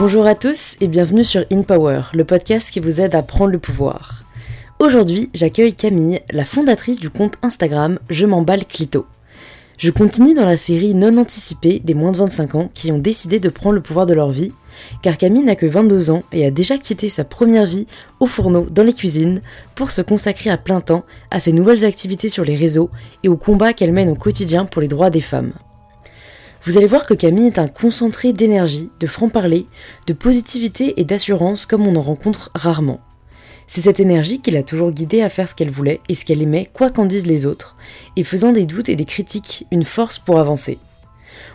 Bonjour à tous et bienvenue sur In Power, le podcast qui vous aide à prendre le pouvoir. Aujourd'hui, j'accueille Camille, la fondatrice du compte Instagram Je m'emballe Clito. Je continue dans la série non anticipée des moins de 25 ans qui ont décidé de prendre le pouvoir de leur vie, car Camille n'a que 22 ans et a déjà quitté sa première vie au fourneau dans les cuisines pour se consacrer à plein temps à ses nouvelles activités sur les réseaux et au combat qu'elle mène au quotidien pour les droits des femmes. Vous allez voir que Camille est un concentré d'énergie, de franc-parler, de positivité et d'assurance comme on en rencontre rarement. C'est cette énergie qui l'a toujours guidée à faire ce qu'elle voulait et ce qu'elle aimait, quoi qu'en disent les autres, et faisant des doutes et des critiques une force pour avancer.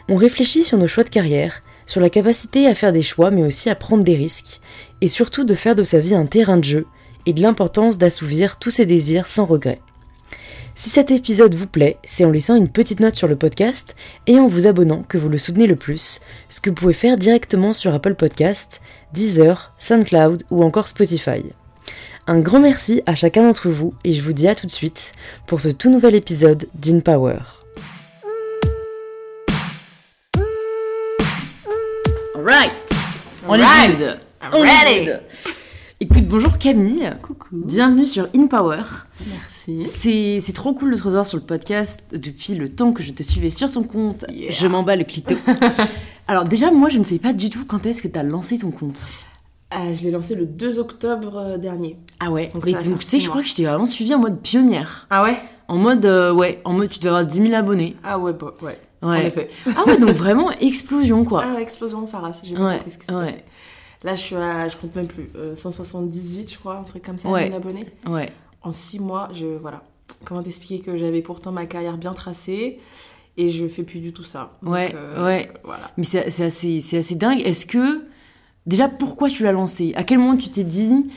On réfléchit sur nos choix de carrière, sur la capacité à faire des choix mais aussi à prendre des risques, et surtout de faire de sa vie un terrain de jeu, et de l'importance d'assouvir tous ses désirs sans regret. Si cet épisode vous plaît, c'est en laissant une petite note sur le podcast et en vous abonnant que vous le soutenez le plus, ce que vous pouvez faire directement sur Apple Podcast, Deezer, SoundCloud ou encore Spotify. Un grand merci à chacun d'entre vous et je vous dis à tout de suite pour ce tout nouvel épisode d'In Power. Alright, on est good. On est good. Écoute, bonjour Camille. Coucou. Bienvenue sur In Power. Merci. C'est trop cool de te recevoir sur le podcast depuis le temps que je te suivais sur ton compte. Yeah. Je m'en bats le clito. Alors déjà, moi, je ne sais pas du tout quand est-ce que tu as lancé ton compte. Euh, je l'ai lancé le 2 octobre euh, dernier. Ah ouais Donc Mais tu sais, je crois que je t'ai vraiment suivi en mode pionnière. Ah ouais? En mode, euh, ouais, en mode tu devais avoir 10 000 abonnés. Ah ouais, bah, ouais. En effet. Ah ouais, donc vraiment explosion quoi. Ah, explosion sa race. J'ai Ouais, pas compris ce qui s'est ouais. Là, je suis à, je compte même plus, euh, 178, je crois, un truc comme ça, Ouais. 1000 abonnés. Ouais. En 6 mois, je. Voilà. Comment t'expliquer que j'avais pourtant ma carrière bien tracée et je fais plus du tout ça. Donc, Ouais, euh, ouais. Voilà. Mais c'est assez, c'est assez dingue. Est-ce que, déjà, pourquoi tu l'as lancé? À quel moment tu t'es dit,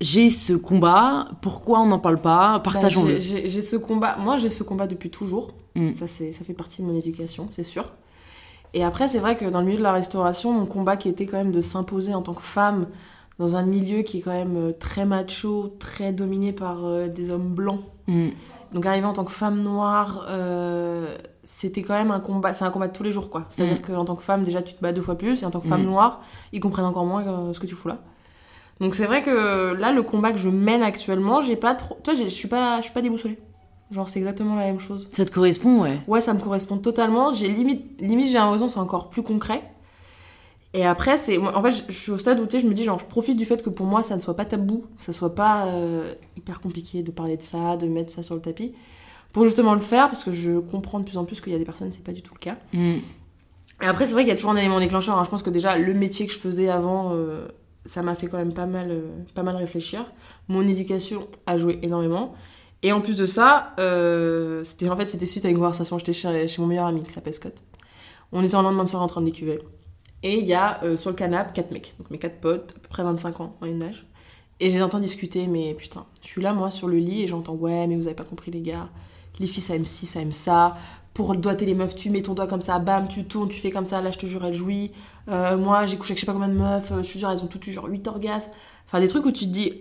j'ai ce combat, pourquoi on n'en parle pas? Bah, Partageons-le. j'ai- J'ai ce combat. Moi, j'ai ce combat depuis toujours. Mm. Ça, c'est- ça fait partie de mon éducation, c'est sûr. Et après, c'est vrai que dans le milieu de la restauration, mon combat qui était quand même de s'imposer en tant que femme dans un milieu qui est quand même euh, très macho, très dominé par euh, des hommes blancs. Mm. Donc arriver en tant que femme noire, euh, c'était quand même un combat, c'est un combat de tous les jours quoi. C'est-à-dire qu'en tant que femme déjà tu te bats deux fois plus et en tant que femme Mm. noire, ils comprennent encore moins euh, ce que tu fous là. Donc c'est vrai que là le combat que je mène actuellement, j'ai pas trop toi je suis pas je suis pas déboussolée. Genre c'est exactement la même chose. Ça te correspond, ouais. Ouais, ça me correspond totalement. J'ai limite, limite j'ai l'impression que c'est encore plus concret. Et après, c'est, en fait, je, suis au stade où je me dis, genre, je profite du fait que pour moi, ça ne soit pas tabou, ça soit pas euh, hyper compliqué de parler de ça, de mettre ça sur le tapis, pour justement le faire, parce que je comprends de plus en plus qu'il y a des personnes, c'est pas du tout le cas. Mm. Et après, c'est vrai qu'il y a toujours un élément déclencheur. hein. Je pense que déjà, le métier que je faisais avant, euh, ça m'a fait quand même pas mal, euh, pas mal réfléchir. Mon éducation a joué énormément. Et en plus de ça, c'était en fait c'était suite à une conversation. J'étais chez, chez mon meilleur ami qui s'appelle Scott. On était en lendemain de soirée en train de décuver. Et il y a euh, sur le canapé quatre mecs, donc mes quatre potes, à peu près 25 ans, moyenne d'âge. Et je les discuter, mais putain, je suis là moi sur le lit et j'entends ouais, mais vous avez pas compris les gars. Les filles ça aime ci, ça aime ça. Pour doigter les meufs, tu mets ton doigt comme ça, bam, tu tournes, tu fais comme ça, là je te jure, elle jouit. Euh, moi j'ai couché avec je sais pas combien de meufs, euh, je te jure, elles ont toutes eu genre 8 orgasmes. Enfin des trucs où tu te dis.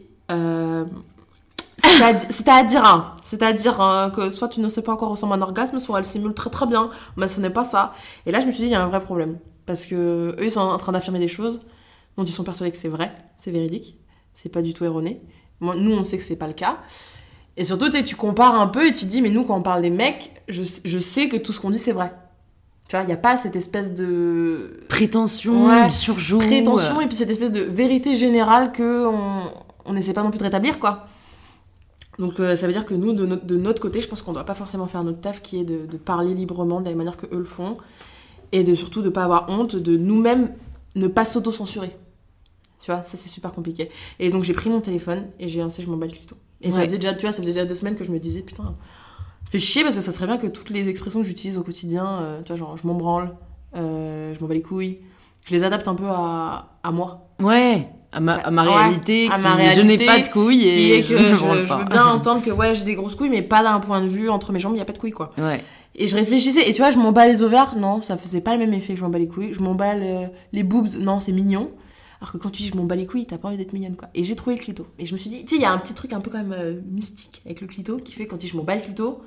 C'est-à-dire- hein, c'est-à-dire que soit tu ne sais pas encore ressembler à un orgasme, soit elle simule très très bien, mais ce n'est pas ça. Et là, je me suis dit, il y a un vrai problème. Parce que eux, ils sont en train d'affirmer des choses dont ils sont persuadés que c'est vrai, c'est véridique, c'est pas du tout erroné. Moi, nous, on sait que c'est pas le cas. Et surtout, tu compares un peu et tu dis, mais nous, quand on parle des mecs, je, je sais que tout ce qu'on dit, c'est vrai. Tu vois, il n'y a pas cette espèce de Prétention, Ouais. surjoue. prétention et puis cette espèce de vérité générale que on n'essaie pas non plus de rétablir quoi. Donc euh, ça veut dire que nous de notre, de notre côté, je pense qu'on doit pas forcément faire notre taf qui est de, de parler librement de la manière que eux le font et de surtout de pas avoir honte de nous-mêmes ne pas s'auto-censurer. Tu vois, ça c'est super compliqué. Et donc j'ai pris mon téléphone et j'ai lancé je m'en bats le clito. Et ça faisait déjà tu vois, ça faisait déjà deux semaines que je me disais putain fait chier parce que ça serait bien que toutes les expressions que j'utilise au quotidien, euh, tu vois genre je m'en branle, euh, je m'en bats les couilles, je les adapte un peu à, à moi. Ouais, à ma, à ma Ouais, réalité, à qui- je n'ai pas de couilles qui et est que je, veux bien entendre que ouais j'ai des grosses couilles mais pas d'un point de vue entre mes jambes il y a pas de couilles quoi. Ouais. et je réfléchissais et tu vois je m'en bats les ovaires non ça faisait pas le même effet que je m'en bats les couilles. Je m'en bats le- les boobs non c'est mignon. Alors que quand tu dis je m'en bats les couilles t'as pas envie d'être mignonne quoi. Et j'ai trouvé le clito. Et je me suis dit tu sais il y a un petit truc un peu quand même euh, mystique avec le clito qui fait quand tu dis je m'en bats le clito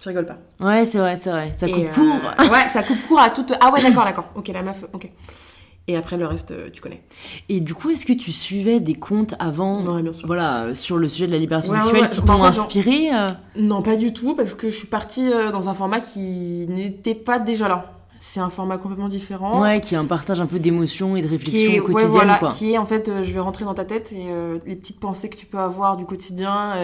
tu rigoles pas. Ouais, c'est vrai, c'est vrai. Ça coupe euh, court. ouais ça coupe court à toute ah ouais d'accord d'accord. Ok la meuf ok Et après, le reste, euh, tu connais. Et du coup, est-ce que tu suivais des comptes avant, Ouais, bien sûr. voilà, euh, sur le sujet de la libération Ouais, sexuelle ouais. qui t'ont inspiré euh Non, pas du tout, parce que je suis partie dans un format qui n'était pas déjà là. C'est un format complètement différent. Ouais, qui est un partage un peu d'émotions et de réflexions est, quotidiennes, voilà, quoi. qui est en fait, je vais rentrer dans ta tête et euh, les petites pensées que tu peux avoir du quotidien.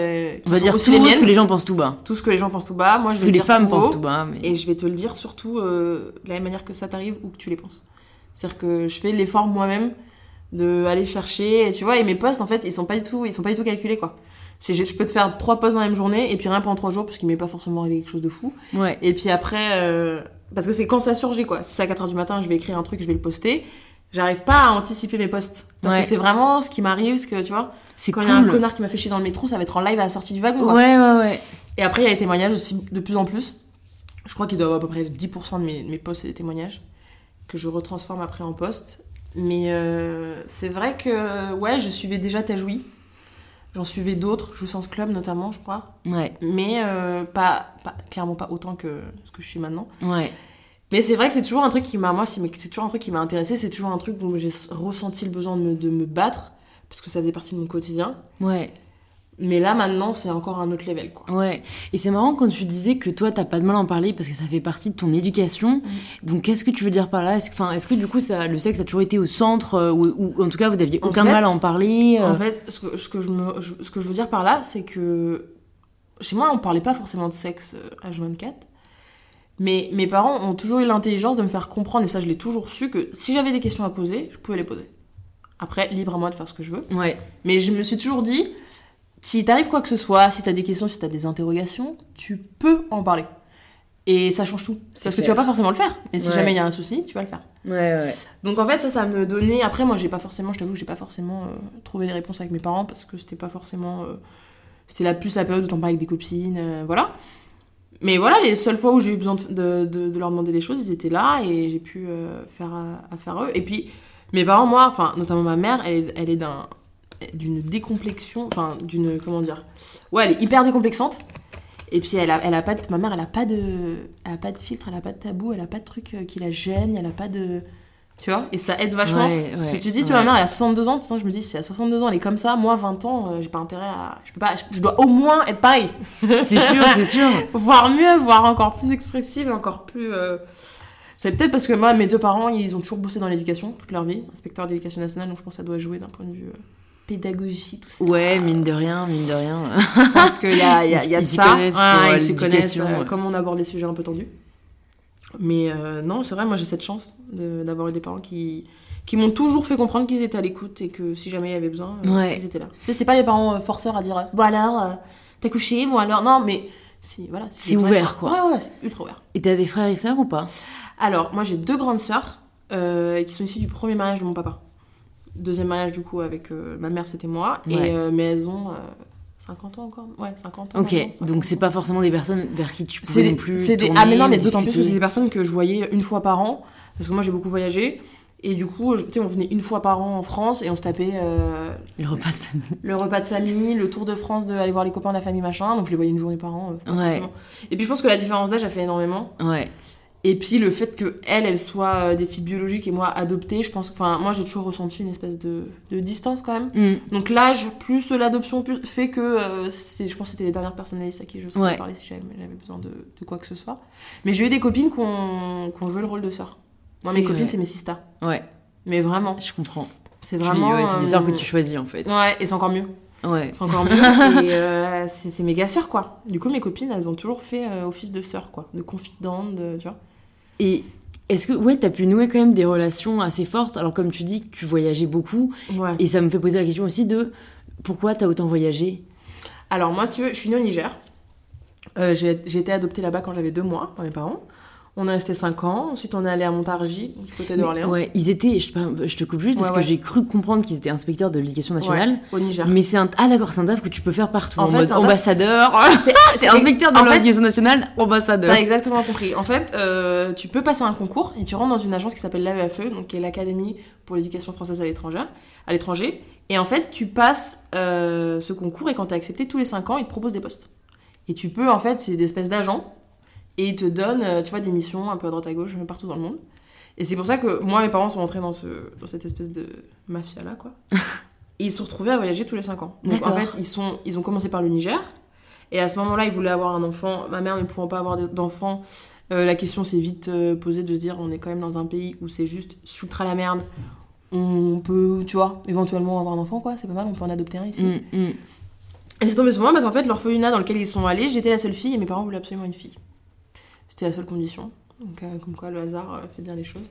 On va dire aussi tout les ce que les gens pensent tout bas. tout ce que les gens pensent tout bas. Moi, je Ce vais que le les dire femmes tout haut, pensent tout bas. Mais... Et je vais te le dire surtout euh, de la même manière que ça t'arrive ou que tu les penses. C'est-à-dire que je fais l'effort moi-même de aller chercher, et tu vois, et mes posts en fait, ils sont pas du tout, ils sont pas du tout calculés quoi. C'est, je peux te faire trois posts dans la même journée et puis rien pendant trois jours parce qu'il m'est pas forcément arrivé quelque chose de fou. Ouais. Et puis après, euh, parce que c'est quand ça surgit quoi. Si c'est à 4h du matin, je vais écrire un truc, je vais le poster. J'arrive pas à anticiper mes posts. Parce Ouais. que c'est vraiment ce qui m'arrive, ce que tu vois. C'est Quand cool. il y a un connard qui m'a fait chier dans le métro, ça va être en live à la sortie du wagon. quoi. Ouais, ouais, ouais. Et après, il y a les témoignages aussi de plus en plus. Je crois qu'il doit y avoir à peu près 10% de mes, de mes posts et des témoignages que je retransforme après en posts. Mais euh, c'est vrai que, ouais, je suivais déjà Tajoui. J'en suivais d'autres, Jouissance Club notamment, je crois. Ouais, Mais euh, pas, pas, clairement pas autant que ce que je suis maintenant. ouais. Mais c'est vrai que c'est toujours un truc qui m'a, moi, c'est c'est toujours un truc qui m'a intéressé. C'est toujours un truc dont j'ai ressenti le besoin de me, de me battre parce que ça faisait partie de mon quotidien. Ouais, Mais là, maintenant, c'est encore un autre level, quoi. ouais. Et c'est marrant quand tu disais que toi, t'as pas de mal à en parler parce que ça fait partie de ton éducation. Donc, qu'est-ce que tu veux dire par là? Est-ce que, du coup, ça, le sexe a toujours été au centre euh, ou, ou en tout cas, vous aviez En aucun fait- mal à en parler euh, En fait, ce que, ce que je me, je- ce que je veux dire par là, c'est que chez moi, on parlait pas forcément de sexe euh, H24. Mais mes parents ont toujours eu l'intelligence de me faire comprendre, et ça je l'ai toujours su, que si j'avais des questions à poser, je pouvais les poser. Après, libre à moi de faire ce que je veux. Ouais, Mais je me suis toujours dit, si t'arrive quoi que ce soit, si t'as des questions, si t'as des interrogations, tu peux en parler. Et ça change tout. Parce que tu vas pas forcément le faire. Mais si Ouais. jamais il y a un souci, tu vas le faire. ouais, ouais. Donc en fait, ça, ça me donnait. Après, moi, j'ai pas forcément, je t'avoue, j'ai pas forcément euh, trouvé les réponses avec mes parents parce que c'était pas forcément. euh, c'était la plus la période où t'en parlais avec des copines, euh, voilà. Mais voilà, les seules fois où j'ai eu besoin de, de- leur demander des choses, ils étaient là et j'ai pu faire à- affaire à eux. Et puis, mes parents, moi, enfin, notamment ma mère, elle est, elle est d'un d'une décomplexion, enfin, d'une. Comment dire Ouais, elle est hyper décomplexante. Et puis, elle a, elle a pas de, ma mère, elle a pas de, elle a pas de filtre, elle a pas de tabou, elle a pas de truc euh, qui la gêne, elle a pas de. Tu vois Et ça aide vachement. Ouais, Parce que tu dis, tu vois, ma mère, elle a 62 ans. Je me dis, si à 62 ans, elle est comme ça, moi, 20 ans, euh, j'ai pas intérêt à. Je peux pas. Je, je dois au moins être pareil. C'est sûr, c'est sûr. voire mieux, voire encore plus expressive, encore plus. euh, C'est peut-être parce que moi, mes deux parents, ils ont toujours bossé dans l'éducation toute leur vie, inspecteur d'éducation nationale, donc je pense que ça doit jouer d'un point de vue euh, pédagogie, tout ça. Ouais, mine de rien, mine de rien. Je pense qu'il y a, il y a, y a Ils de ça. connaissent Ouais, euh, ils s'y connaissent, euh, comme on aborde des sujets un peu tendus. Mais euh, non, c'est vrai, moi j'ai cette chance de- d'avoir eu des parents qui, qui m'ont toujours fait comprendre qu'ils étaient à l'écoute et que si jamais il y avait besoin, euh, Ouais. ils étaient là. Tu sais, c'était pas les parents forceurs à dire bon alors, t'as couché, bon alors, non, mais si, voilà. C'est ouvert, quoi. Ouais, ouais, c'est ultra ouvert. Et t'as des frères et sœurs ou pas? Alors, moi j'ai deux grandes sœurs qui sont issues du premier mariage de mon papa. Deuxième mariage, du coup, avec euh, ma mère, c'était moi. Ouais. Et, euh, mais elles ont euh, 50 ans encore Ouais, 50 ans. Ok, maintenant, 50 donc c'est pas forcément des personnes vers qui tu peux non plus. c'est des- tourner ah mais non mais d'autant plus que c'est des personnes que je voyais une fois par an parce que moi j'ai beaucoup voyagé et du coup tu sais on venait une fois par an en France et on se tapait euh, Le repas de famille. le repas de famille le tour de France de aller voir les copains de la famille machin donc je les voyais une journée par an euh, pas Ouais. forcément et puis je pense que la différence d'âge a fait énormément Ouais, et puis le fait que elles elles soient euh, des filles biologiques et moi adoptées je pense que enfin moi j'ai toujours ressenti une espèce de, de distance quand même. Hmm. donc l'âge plus l'adoption plus fait que euh, c'est je pense que c'était les dernières personnalistes à qui je Ouais. parler si j'avais besoin de, de quoi que ce soit. Mais j'ai eu des copines qui ont, joué le rôle de sœur. Moi mes copines c'est mes sisters ouais, mais vraiment. Je comprends. c'est vraiment ouais, c'est des euh, sœurs que tu choisis en fait. ouais et c'est encore mieux. Ouais. c'est encore mieux. Et euh, c'est c'est méga sœurs quoi. Du coup mes copines elles ont toujours fait euh, office de sœur quoi. De confidente de, tu vois Et est-ce que, ouais, t'as pu nouer quand même des relations assez fortes Alors, comme tu dis tu voyageais beaucoup, ouais et ça me fait poser la question aussi de pourquoi t'as autant voyagé? Alors moi, si tu veux, je suis née au Niger. Euh, j'ai j'ai été adoptée là-bas quand j'avais deux mois par mes parents. On est resté cinq ans. Ensuite, on est allé à Montargis, du côté d'Orléans. Ouais, ils étaient, je, te- je te coupe juste parce Ouais, que j'ai cru comprendre qu'ils étaient inspecteurs de l'éducation nationale. Ouais, au Niger. Mais c'est un. Ah d'accord, c'est un taf que tu peux faire partout. En En, fait, mode ambassadeur. C'est inspecteur de l'éducation nationale, ambassadeur. T'as exactement compris. En fait, euh, tu peux passer un concours et tu rentres dans une agence qui s'appelle l'AEFE, donc qui est l'Académie pour l'éducation française à l'étranger. À l'étranger. Et en fait, tu passes euh, ce concours et quand t'es accepté tous les 5 ans, ils te proposent des postes. Et tu peux, en fait, c'est des espèces d'agents et ils te donnent, euh, tu vois, des missions un peu à droite à gauche, partout dans le monde. Et c'est pour ça que moi, mes parents sont rentrés dans, ce, dans cette espèce de mafia-là, quoi. et ils se sont retrouvés à voyager tous les 5 ans. Donc en fait, ils, sont, ils ont commencé par le Niger. Et à ce moment-là, ils voulaient avoir un enfant. Ma mère ne pouvant pas avoir d'enfant, euh, la question s'est vite euh, posée de se dire on est quand même dans un pays où c'est juste ultra la merde. On peut, tu vois, éventuellement avoir un enfant, quoi. C'est pas mal, on peut en adopter un ici. Mm, mm. Et c'est tombé sur moi parce qu'en fait, l'orphelinat dans lequel ils sont allés, j'étais la seule fille et mes parents voulaient absolument une fille. C'était la seule condition. Donc, euh, comme quoi, le hasard euh, fait bien les choses.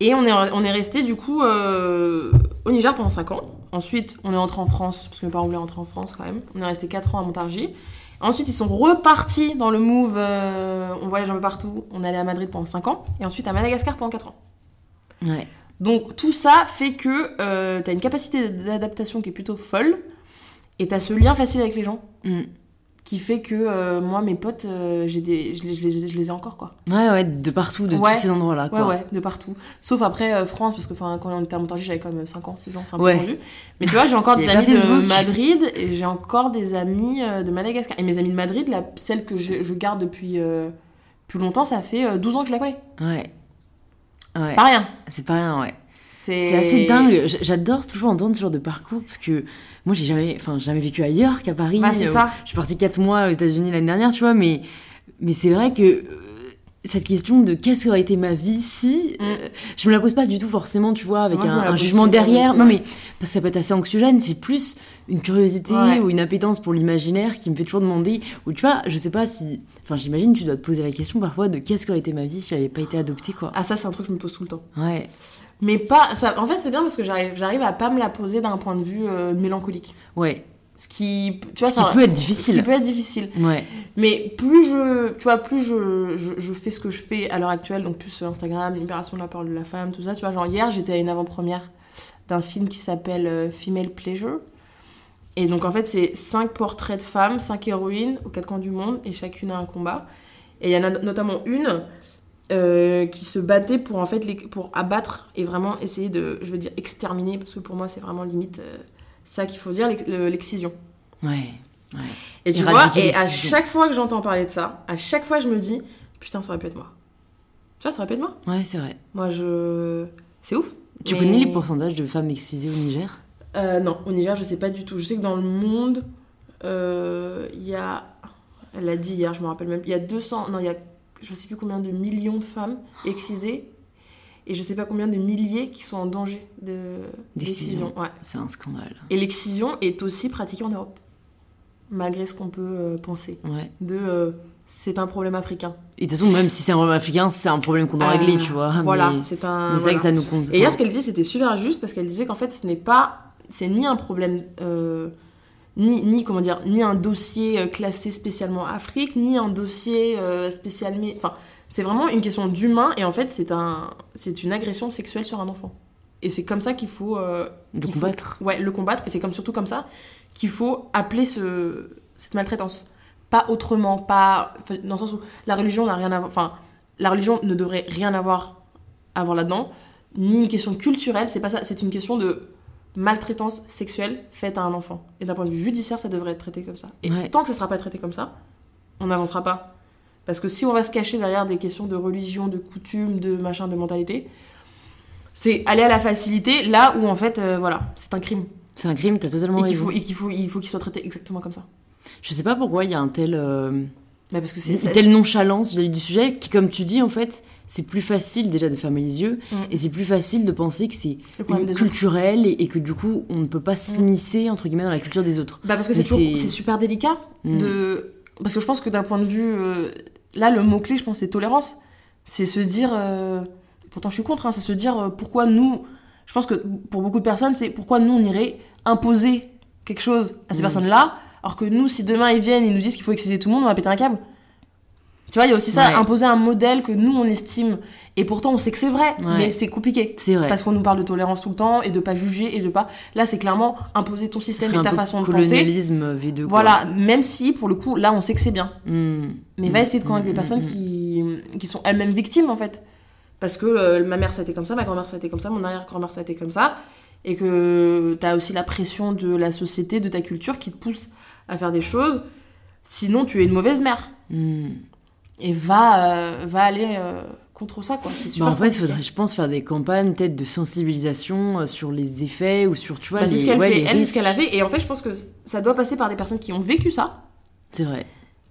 Et on est, on est resté du coup euh, au Niger pendant 5 ans. Ensuite, on est rentré en France, parce que mes parents voulaient rentrer en France quand même. On est resté 4 ans à Montargis. Ensuite, ils sont repartis dans le move. euh, on voyage un peu partout. On est allé à Madrid pendant 5 ans. Et ensuite à Madagascar pendant 4 ans. Ouais. Donc tout ça fait que euh, t'as une capacité d'adaptation qui est plutôt folle. Et t'as ce lien facile avec les gens Mm. Qui fait que euh, moi, mes potes, euh, j'ai des, je, les, je les- je les ai encore quoi. Ouais, ouais, de partout, de Ouais. tous ces endroits-là, Ouais, quoi. ouais, de partout. Sauf après euh, France, parce que quand on était à Montargis, j'avais quand même 5 ans, 6 ans, c'est un peu Ouais. tendu. Mais tu vois, j'ai encore des amis de. Madrid et j'ai encore des amis de Madagascar. Et mes amis de Madrid, la, celle que je, je garde depuis plus longtemps, ça fait euh, 12 ans que je la connais. Ouais. C'est Ouais. pas rien. C'est pas rien, ouais. C'est assez dingue. J'adore toujours entendre ce genre de parcours parce que moi, j'ai jamais, enfin, jamais vécu ailleurs qu'à Paris. Bah, c'est Euh, ça. Je suis partie 4 mois aux États-Unis l'année dernière, tu vois, mais, mais c'est vrai que euh, cette question de qu'est-ce qu'aurait été ma vie si, euh, je me la pose pas du tout forcément, tu vois, avec Moi, un, jugement derrière. Non, mais parce que ça peut être assez anxiogène, c'est plus une curiosité Ouais. ou une appétence pour l'imaginaire qui me fait toujours demander, ou tu vois, je sais pas si, enfin, j'imagine tu dois te poser la question parfois de qu'est-ce qu'aurait été ma vie si j'avais pas été adoptée, quoi. Ah, ça, c'est un truc que je me pose tout le temps. Ouais, Mais pas. Ça, en fait, c'est bien parce que j'arrive j'arrive à pas me la poser d'un point de vue euh, mélancolique. ouais. Ce qui. Tu vois, Ce qui ça- peut être Ce qui difficile. peut être difficile. Ouais. Mais plus je, tu vois, plus je, je, je fais ce que je fais à l'heure actuelle, donc plus sur Instagram, libération de la parole de la femme, tout ça, tu vois, genre hier j'étais à une avant-première d'un film qui s'appelle euh, Female Pleasure. Et donc en fait c'est cinq portraits de femmes, cinq héroïnes aux quatre coins du monde, et chacune a un combat. Et il y en a notamment une euh, qui se battait pour en fait les- pour abattre et vraiment essayer de, je veux dire exterminer, parce que pour moi c'est vraiment limite euh, ça qu'il faut dire, l'ex- le- l'excision. Ouais. Ouais. Et tu Éradiquer vois, et à chaque fois que j'entends parler de ça, à chaque fois je me dis, putain, ça aurait pu être moi. Tu vois, ça aurait pu être moi. Ouais, c'est vrai. Moi, je. C'est ouf. Tu Mais- connais les pourcentages de femmes excisées au Niger? Euh, Non, au Niger, je sais pas du tout. Je sais que dans le monde, il y a. Elle l'a dit hier, je me rappelle même. Il y a 200. Non, il y a je sais plus combien de millions de femmes excisées. Et je sais pas combien de milliers qui sont en danger de D'excision. Ouais. C'est un scandale. Et l'excision est aussi pratiquée en Europe. Malgré ce qu'on peut euh, penser. Ouais. De. euh, c'est un problème africain. Et de toute façon, même si c'est un problème africain, c'est un problème qu'on doit Euh, régler, tu vois. Voilà, c'est un. mais c'est voilà. que ça nous compte. Et hier, ce qu'elle disait, c'était super juste parce qu'elle disait qu'en fait, ce n'est pas. C'est ni un problème. Ni, ni, comment dire, ni un dossier euh, classé spécialement Afrique, ni un dossier euh, spécialement. Enfin, c'est vraiment une question d'humain et en fait, c'est un, c'est une agression sexuelle sur un enfant. Et c'est comme ça qu'il faut. euh, faut- combattre. ouais, le combattre. Et c'est comme surtout comme ça qu'il faut appeler ce, cette maltraitance. Pas autrement, pas. Dans le sens où la religion n'a rien à voir. Enfin, la religion ne devrait rien avoir à voir là-dedans. Ni une question culturelle, c'est pas ça. C'est une question de maltraitance sexuelle faite à un enfant. Et d'un point de vue judiciaire, ça devrait être traité comme ça. Et Ouais. tant que ça sera pas traité comme ça, on n'avancera pas. Parce que si on va se cacher derrière des questions de religion, de coutume, de machin, de mentalité, c'est aller à la facilité là où en fait, euh, voilà, c'est un crime. C'est un crime, t'as totalement Et raison. faut, et qu'il faut, il faut qu'il soit traité exactement comme ça. Je sais pas pourquoi il y a un tel, euh, Bah parce que c'est une telle nonchalance vis-à-vis du sujet qui, comme tu dis, en fait, c'est plus facile déjà de fermer les yeux Mm. et c'est plus facile de penser que c'est culturel et, et que du coup, on ne peut pas s'immiscer, entre guillemets, dans la culture des autres. Bah parce que c'est super délicat Mm. de parce que je pense que d'un point de vue euh, là le mot clé je pense c'est tolérance c'est se dire euh, pourtant je suis contre hein, c'est se dire euh, pourquoi nous je pense que pour beaucoup de personnes c'est pourquoi nous on irait imposer quelque chose à ces Mm. Personnes alors que nous si demain ils viennent et nous disent qu'il faut exciser tout le monde on va péter un câble tu vois il y a aussi ça Ouais. imposer un modèle que nous on estime et pourtant on sait que c'est vrai Ouais. mais c'est compliqué C'est vrai. parce qu'on nous parle de tolérance tout le temps et de pas juger et de pas là c'est clairement imposer ton système et ta façon de penser colonialisme V2. quoi. voilà, même si pour le coup, là, on sait que c'est bien. Mm. Mais va essayer de convaincre Mm, des personnes mm, qui, qui sont elles-mêmes victimes, en fait. Parce que euh, ma mère, ça a été comme ça, ma grand-mère, ça a été comme ça, mon arrière-grand-mère, ça a été comme ça. Et que t'as aussi la pression de la société, de ta culture qui te pousse à faire des choses. Sinon, tu es une mauvaise mère. mm. Et va, euh, va aller euh, contre ça, quoi. C'est Bah, super en fait, il faudrait, je pense, faire des campagnes peut-être de sensibilisation euh, sur les effets ou sur, tu vois, Bah, les, ce qu'elle ouais, fait. les Elle, c'est ce risques. qu'elle a fait. Et en fait, je pense que ça doit passer par des personnes qui ont vécu ça, C'est vrai.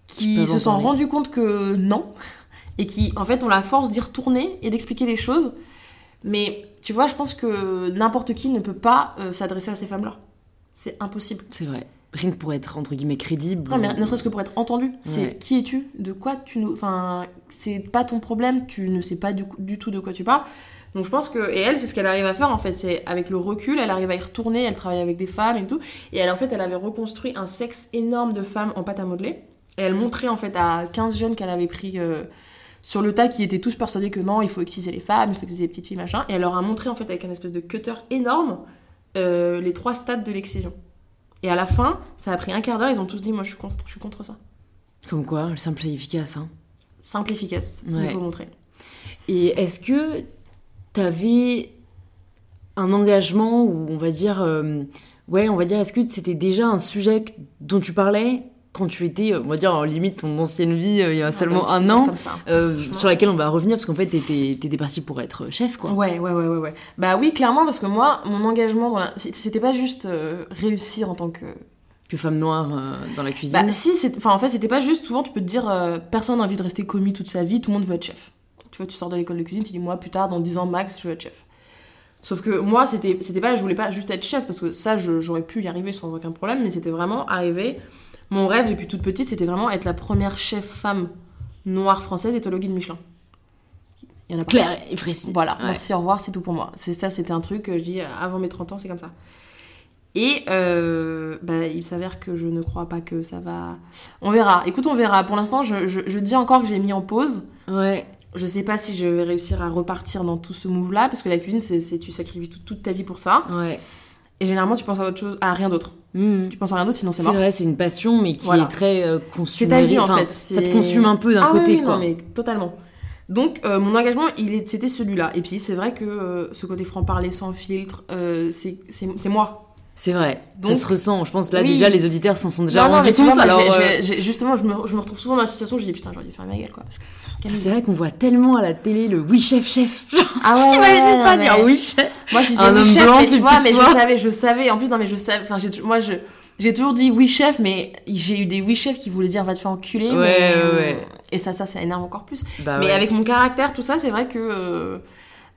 qui se sont rendues compte que non, et qui, en fait, ont la force d'y retourner et d'expliquer les choses. Mais tu vois, je pense que n'importe qui ne peut pas euh, s'adresser à ces femmes-là. C'est impossible. C'est vrai. Rien que pour être, entre guillemets, crédible. Non, mais ne serait-ce que pour être entendu. C'est Ouais. qui es-tu De quoi tu nous. Enfin, c'est pas ton problème, tu ne sais pas du tout de quoi tu parles. Donc je pense que. Et elle, c'est ce qu'elle arrive à faire en fait. C'est avec le recul, elle arrive à y retourner, elle travaille avec des femmes et tout. Et elle, en fait, elle avait reconstruit un sexe énorme de femmes en pâte à modeler. Et elle montrait en fait à 15 jeunes qu'elle avait pris euh, sur le tas qui étaient tous persuadés que non, il faut exciser les femmes, il faut exciser les petites filles, machin. Et elle leur a montré en fait avec un espèce de cutter énorme euh, les trois stades de l'excision. Et à la fin, ça a pris un quart d'heure, ils ont tous dit Moi je suis contre, je suis contre ça. Comme quoi, le simple et efficace. Hein. Simple, efficace, il Ouais. faut montrer. Et est-ce que t'avais un engagement ou on va dire, euh, ouais, on va dire, est-ce que c'était déjà un sujet dont tu parlais quand tu étais, euh, on va dire, en limite ton ancienne vie euh, il y a seulement Ah bah, tu peux un an, ça. euh, sur laquelle on va revenir parce qu'en fait t'étais t'étais partie pour être chef quoi. Ouais, ouais, ouais, ouais, ouais. Bah oui, clairement, parce que moi, mon engagement, la... c'était pas juste euh, réussir en tant que. Que femme noire euh, dans la cuisine. Bah si, enfin en fait, c'était pas juste. Souvent, tu peux te dire, personne n'a envie de rester commis toute sa vie, tout le monde veut être chef. Tu vois, tu sors de l'école de cuisine, tu dis, moi, plus tard, dans 10 ans max, je veux être chef. Sauf que moi, c'était c'était pas, je voulais pas juste être chef, parce que ça, j'aurais pu y arriver sans aucun problème, mais c'était vraiment arriver. Mon rêve, depuis toute petite, c'était vraiment être la première chef femme noire française au guide Michelin. Il y en a. Claire et précis. Voilà, Ouais. merci, au revoir, c'est tout pour moi. C'est ça, c'était un truc que je dis euh, avant mes 30 ans, c'est comme ça. Et euh, bah, il s'avère que je ne crois pas que ça va. On verra. Écoute, on verra. Pour l'instant, je, je- je dis encore que j'ai mis en pause. Ouais. Je sais pas si je vais réussir à repartir dans tout ce move-là, parce que la cuisine, c'est tu sacrifies toute, toute ta vie pour ça. Ouais. Et généralement, tu penses à autre chose, à rien d'autre. Mhm. Tu penses à rien d'autre, sinon c'est C'est mort. vrai, c'est une passion, mais qui Voilà. est très euh, C'est consumée. ta vie en fait. Ça te C'est- consume un peu d'un ah côté, oui, quoi. Non, mais totalement. Donc, euh, mon engagement, c'était celui-là. Et puis, c'est vrai que euh, ce côté franc-parler sans filtre, euh, c'est c'est- c'est moi. C'est vrai, Donc- ça se ressent. Je pense là Oui. déjà les auditeurs s'en sont déjà non, rendus compte. alors, euh, justement, je me, je me retrouve souvent dans la situation où je dis putain, j'aurais dû faire ma gueule, quoi. C'est vrai qu'on voit tellement à la télé le oui chef chef. Ah ouais, m'imagines ouais, pas ouais, dire mais- oui chef. Moi, je disais Un oui, homme chef, blanc, mais tu vois, mais je savais, je savais. En plus, non, mais je savais. Enfin, moi, je. J'ai toujours dit oui chef, mais j'ai eu des oui chefs qui voulaient dire va te faire enculer. Ouais, mais- ouais, ouais. Et ça, ça, ça énerve encore plus. Bah mais ouais. avec mon caractère, tout ça, c'est vrai que. euh,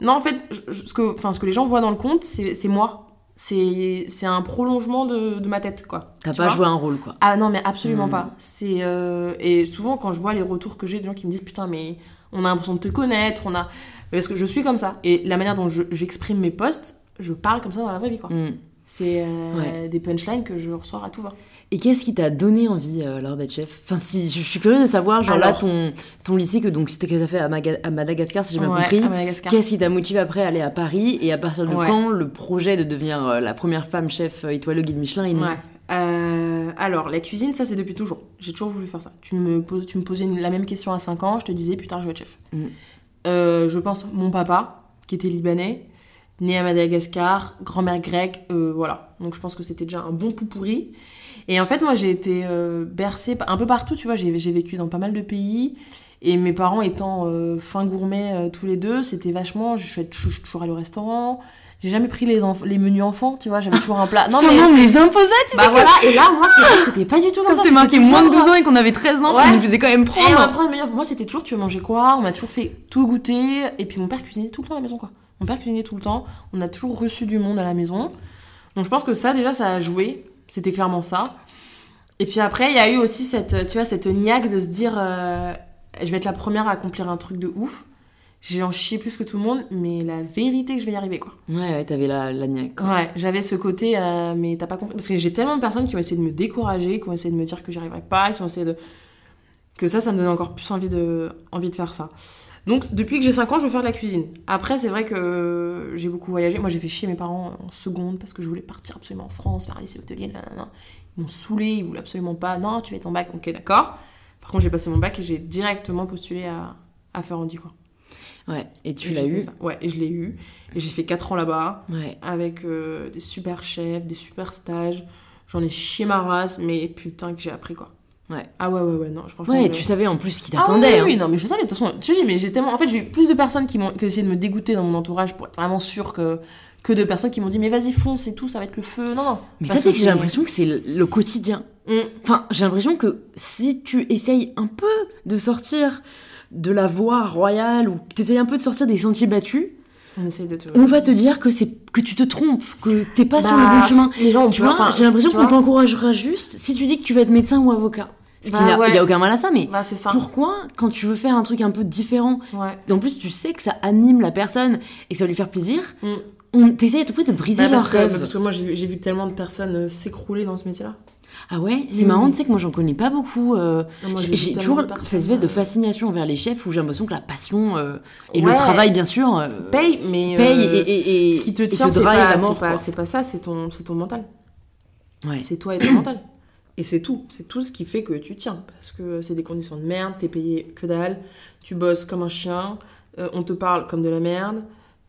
Non, en fait, je- je- ce, que, enfin, ce que les gens voient dans le c'est c'est moi. C'est c'est un prolongement de, de ma tête, quoi. T'as pas joué un rôle quoi. Ah non, mais absolument Hmm. pas. C'est euh, et souvent quand je vois les retours que j'ai des gens qui me disent putain mais on a l'impression de te connaître, on a parce que je suis comme ça et la manière dont je- j'exprime mes posts, je parle comme ça dans la vraie vie quoi. Mm. C'est euh, Ouais. des punchlines que je ressors à tout va. Et qu'est-ce qui t'a donné envie euh, alors d'être chef? Enfin, si je suis curieuse de savoir, genre là ton ton lycée que donc c'était que t'as fait à, Maga- à Madagascar si j'ai bien Ouais, compris. Qu'est-ce qui t'a motivé après à aller à Paris? Et à partir de Ouais. quand le projet de devenir euh, la première femme chef euh, étoilée au guide Michelin est né? Euh, alors, la cuisine, ça c'est depuis toujours. J'ai toujours voulu faire ça. Tu me, poses, tu me posais une- la même question à 5 ans, je te disais putain, je veux être chef. Mm. Euh, je pense mon papa, qui était libanais, né à Madagascar, grand-mère grecque, euh, voilà. Donc je pense que c'était déjà un bon pou pourri. Et en fait, moi j'ai été euh, bercée un peu partout, tu vois. J'ai vécu dans pas mal de pays. Et mes parents étant euh, fins gourmets euh, tous les deux, c'était vachement. Je suis allée- je suis toujours allée au restaurant. J'ai jamais pris les, menus enfants, tu vois. J'avais toujours un plat. Non, mais on les imposait, tu bah sais. voilà, et là, moi, c'était- pas du tout comme Quand ça. c'était marqué moins de 12 euh, ans et qu'on avait 13 ans, Ouais. on nous faisait quand même Et on prendre. meilleur. Moi, c'était toujours, tu veux manger quoi? On m'a toujours fait tout goûter. Et puis, mon père cuisinait tout le temps à la maison, quoi. Mon père cuisinait tout le temps. On a toujours reçu du monde à la maison. Donc, je pense que ça, déjà, ça a joué. C'était clairement ça. Et puis après, il y a eu aussi cette, tu vois, cette niaque de se dire, euh, je vais être la première à accomplir un truc de ouf. J'ai en chier plus que tout le monde, mais la vérité que je vais y arriver, quoi. Ouais, ouais, t'avais la, la niaque. quoi. Ouais, j'avais ce côté, euh, mais t'as pas compris. Parce que j'ai tellement de personnes qui ont essayé de me décourager, qui ont essayé de me dire que j'y arriverais pas, qui ont essayé de. que ça, ça me donne encore plus envie de, envie de faire ça. Donc, depuis que j'ai 5 ans, je veux faire de la cuisine. Après, c'est vrai que euh, j'ai beaucoup voyagé. Moi, j'ai fait chier mes parents en seconde parce que je voulais partir absolument en France, faire un lycée hôtelier. Ils m'ont saoulé, ils voulaient absolument pas. Non, tu fais ton bac, ok, d'accord. Par contre, j'ai passé mon bac et j'ai directement postulé à, à Ferrandi, quoi. Ouais, et tu Et l'as eu. Ouais, et je l'ai eu. Et j'ai fait 4 ans là-bas Ouais. avec euh, des super chefs, des super stages. J'en ai chié ma race, mais putain que j'ai appris quoi. Ouais. Ah ouais, ouais, ouais, non, franchement. Ouais, je- tu savais en plus ce qui Ah oui, t'attendait. oui, hein. oui, non, mais je savais, de toute façon, te dis, mais j'ai tellement. En fait, j'ai eu plus de personnes qui m'ont essayé de me dégoûter dans mon entourage pour être vraiment sûr que, que de personnes qui m'ont dit, mais vas-y, fonce et tout, ça va être le feu. Non, non. Mais ça, c'est que j'ai l'impression que c'est le, quotidien. Mm. Enfin, j'ai l'impression que si tu essayes un peu de sortir de la voie royale ou que tu essayes un peu de sortir des sentiers battus, On essaye de te. on va te dire que c'est que tu te trompes, que t'es pas sur le Bah, bon chemin. Les gens ont Tu vois, enfin, j'ai l'impression qu'on t'encouragera juste si tu dis que tu vas être médecin ou avocat. Ce qui Bah n'a ouais. il y a aucun mal à ça, mais Bah, ça. pourquoi quand tu veux faire un truc un peu différent, Ouais. en plus tu sais que ça anime la personne et que ça va lui faire plaisir, Mm. on t'essaye à tout prix de briser Bah, leurs parce, que, rêves. parce que moi, j'ai vu, j'ai vu tellement de personnes euh, s'écrouler dans ce métier-là. Ah ouais, c'est Mm. marrant, tu sais que moi j'en connais pas beaucoup. euh, J'ai toujours cette espèce de euh, fascination envers les chefs où j'ai l'impression que la passion euh, et Ouais. le travail, bien sûr, euh, Paye, mais. paye et, et- et- Ce qui te tient, c'est pas, pas, pas ça, c'est ton, ton mental. Ouais. C'est toi et ton mental. Et c'est tout. C'est tout ce qui fait que tu tiens. Parce que c'est des conditions de merde, t'es payé que dalle, tu bosses comme un chien, on te parle comme de la merde.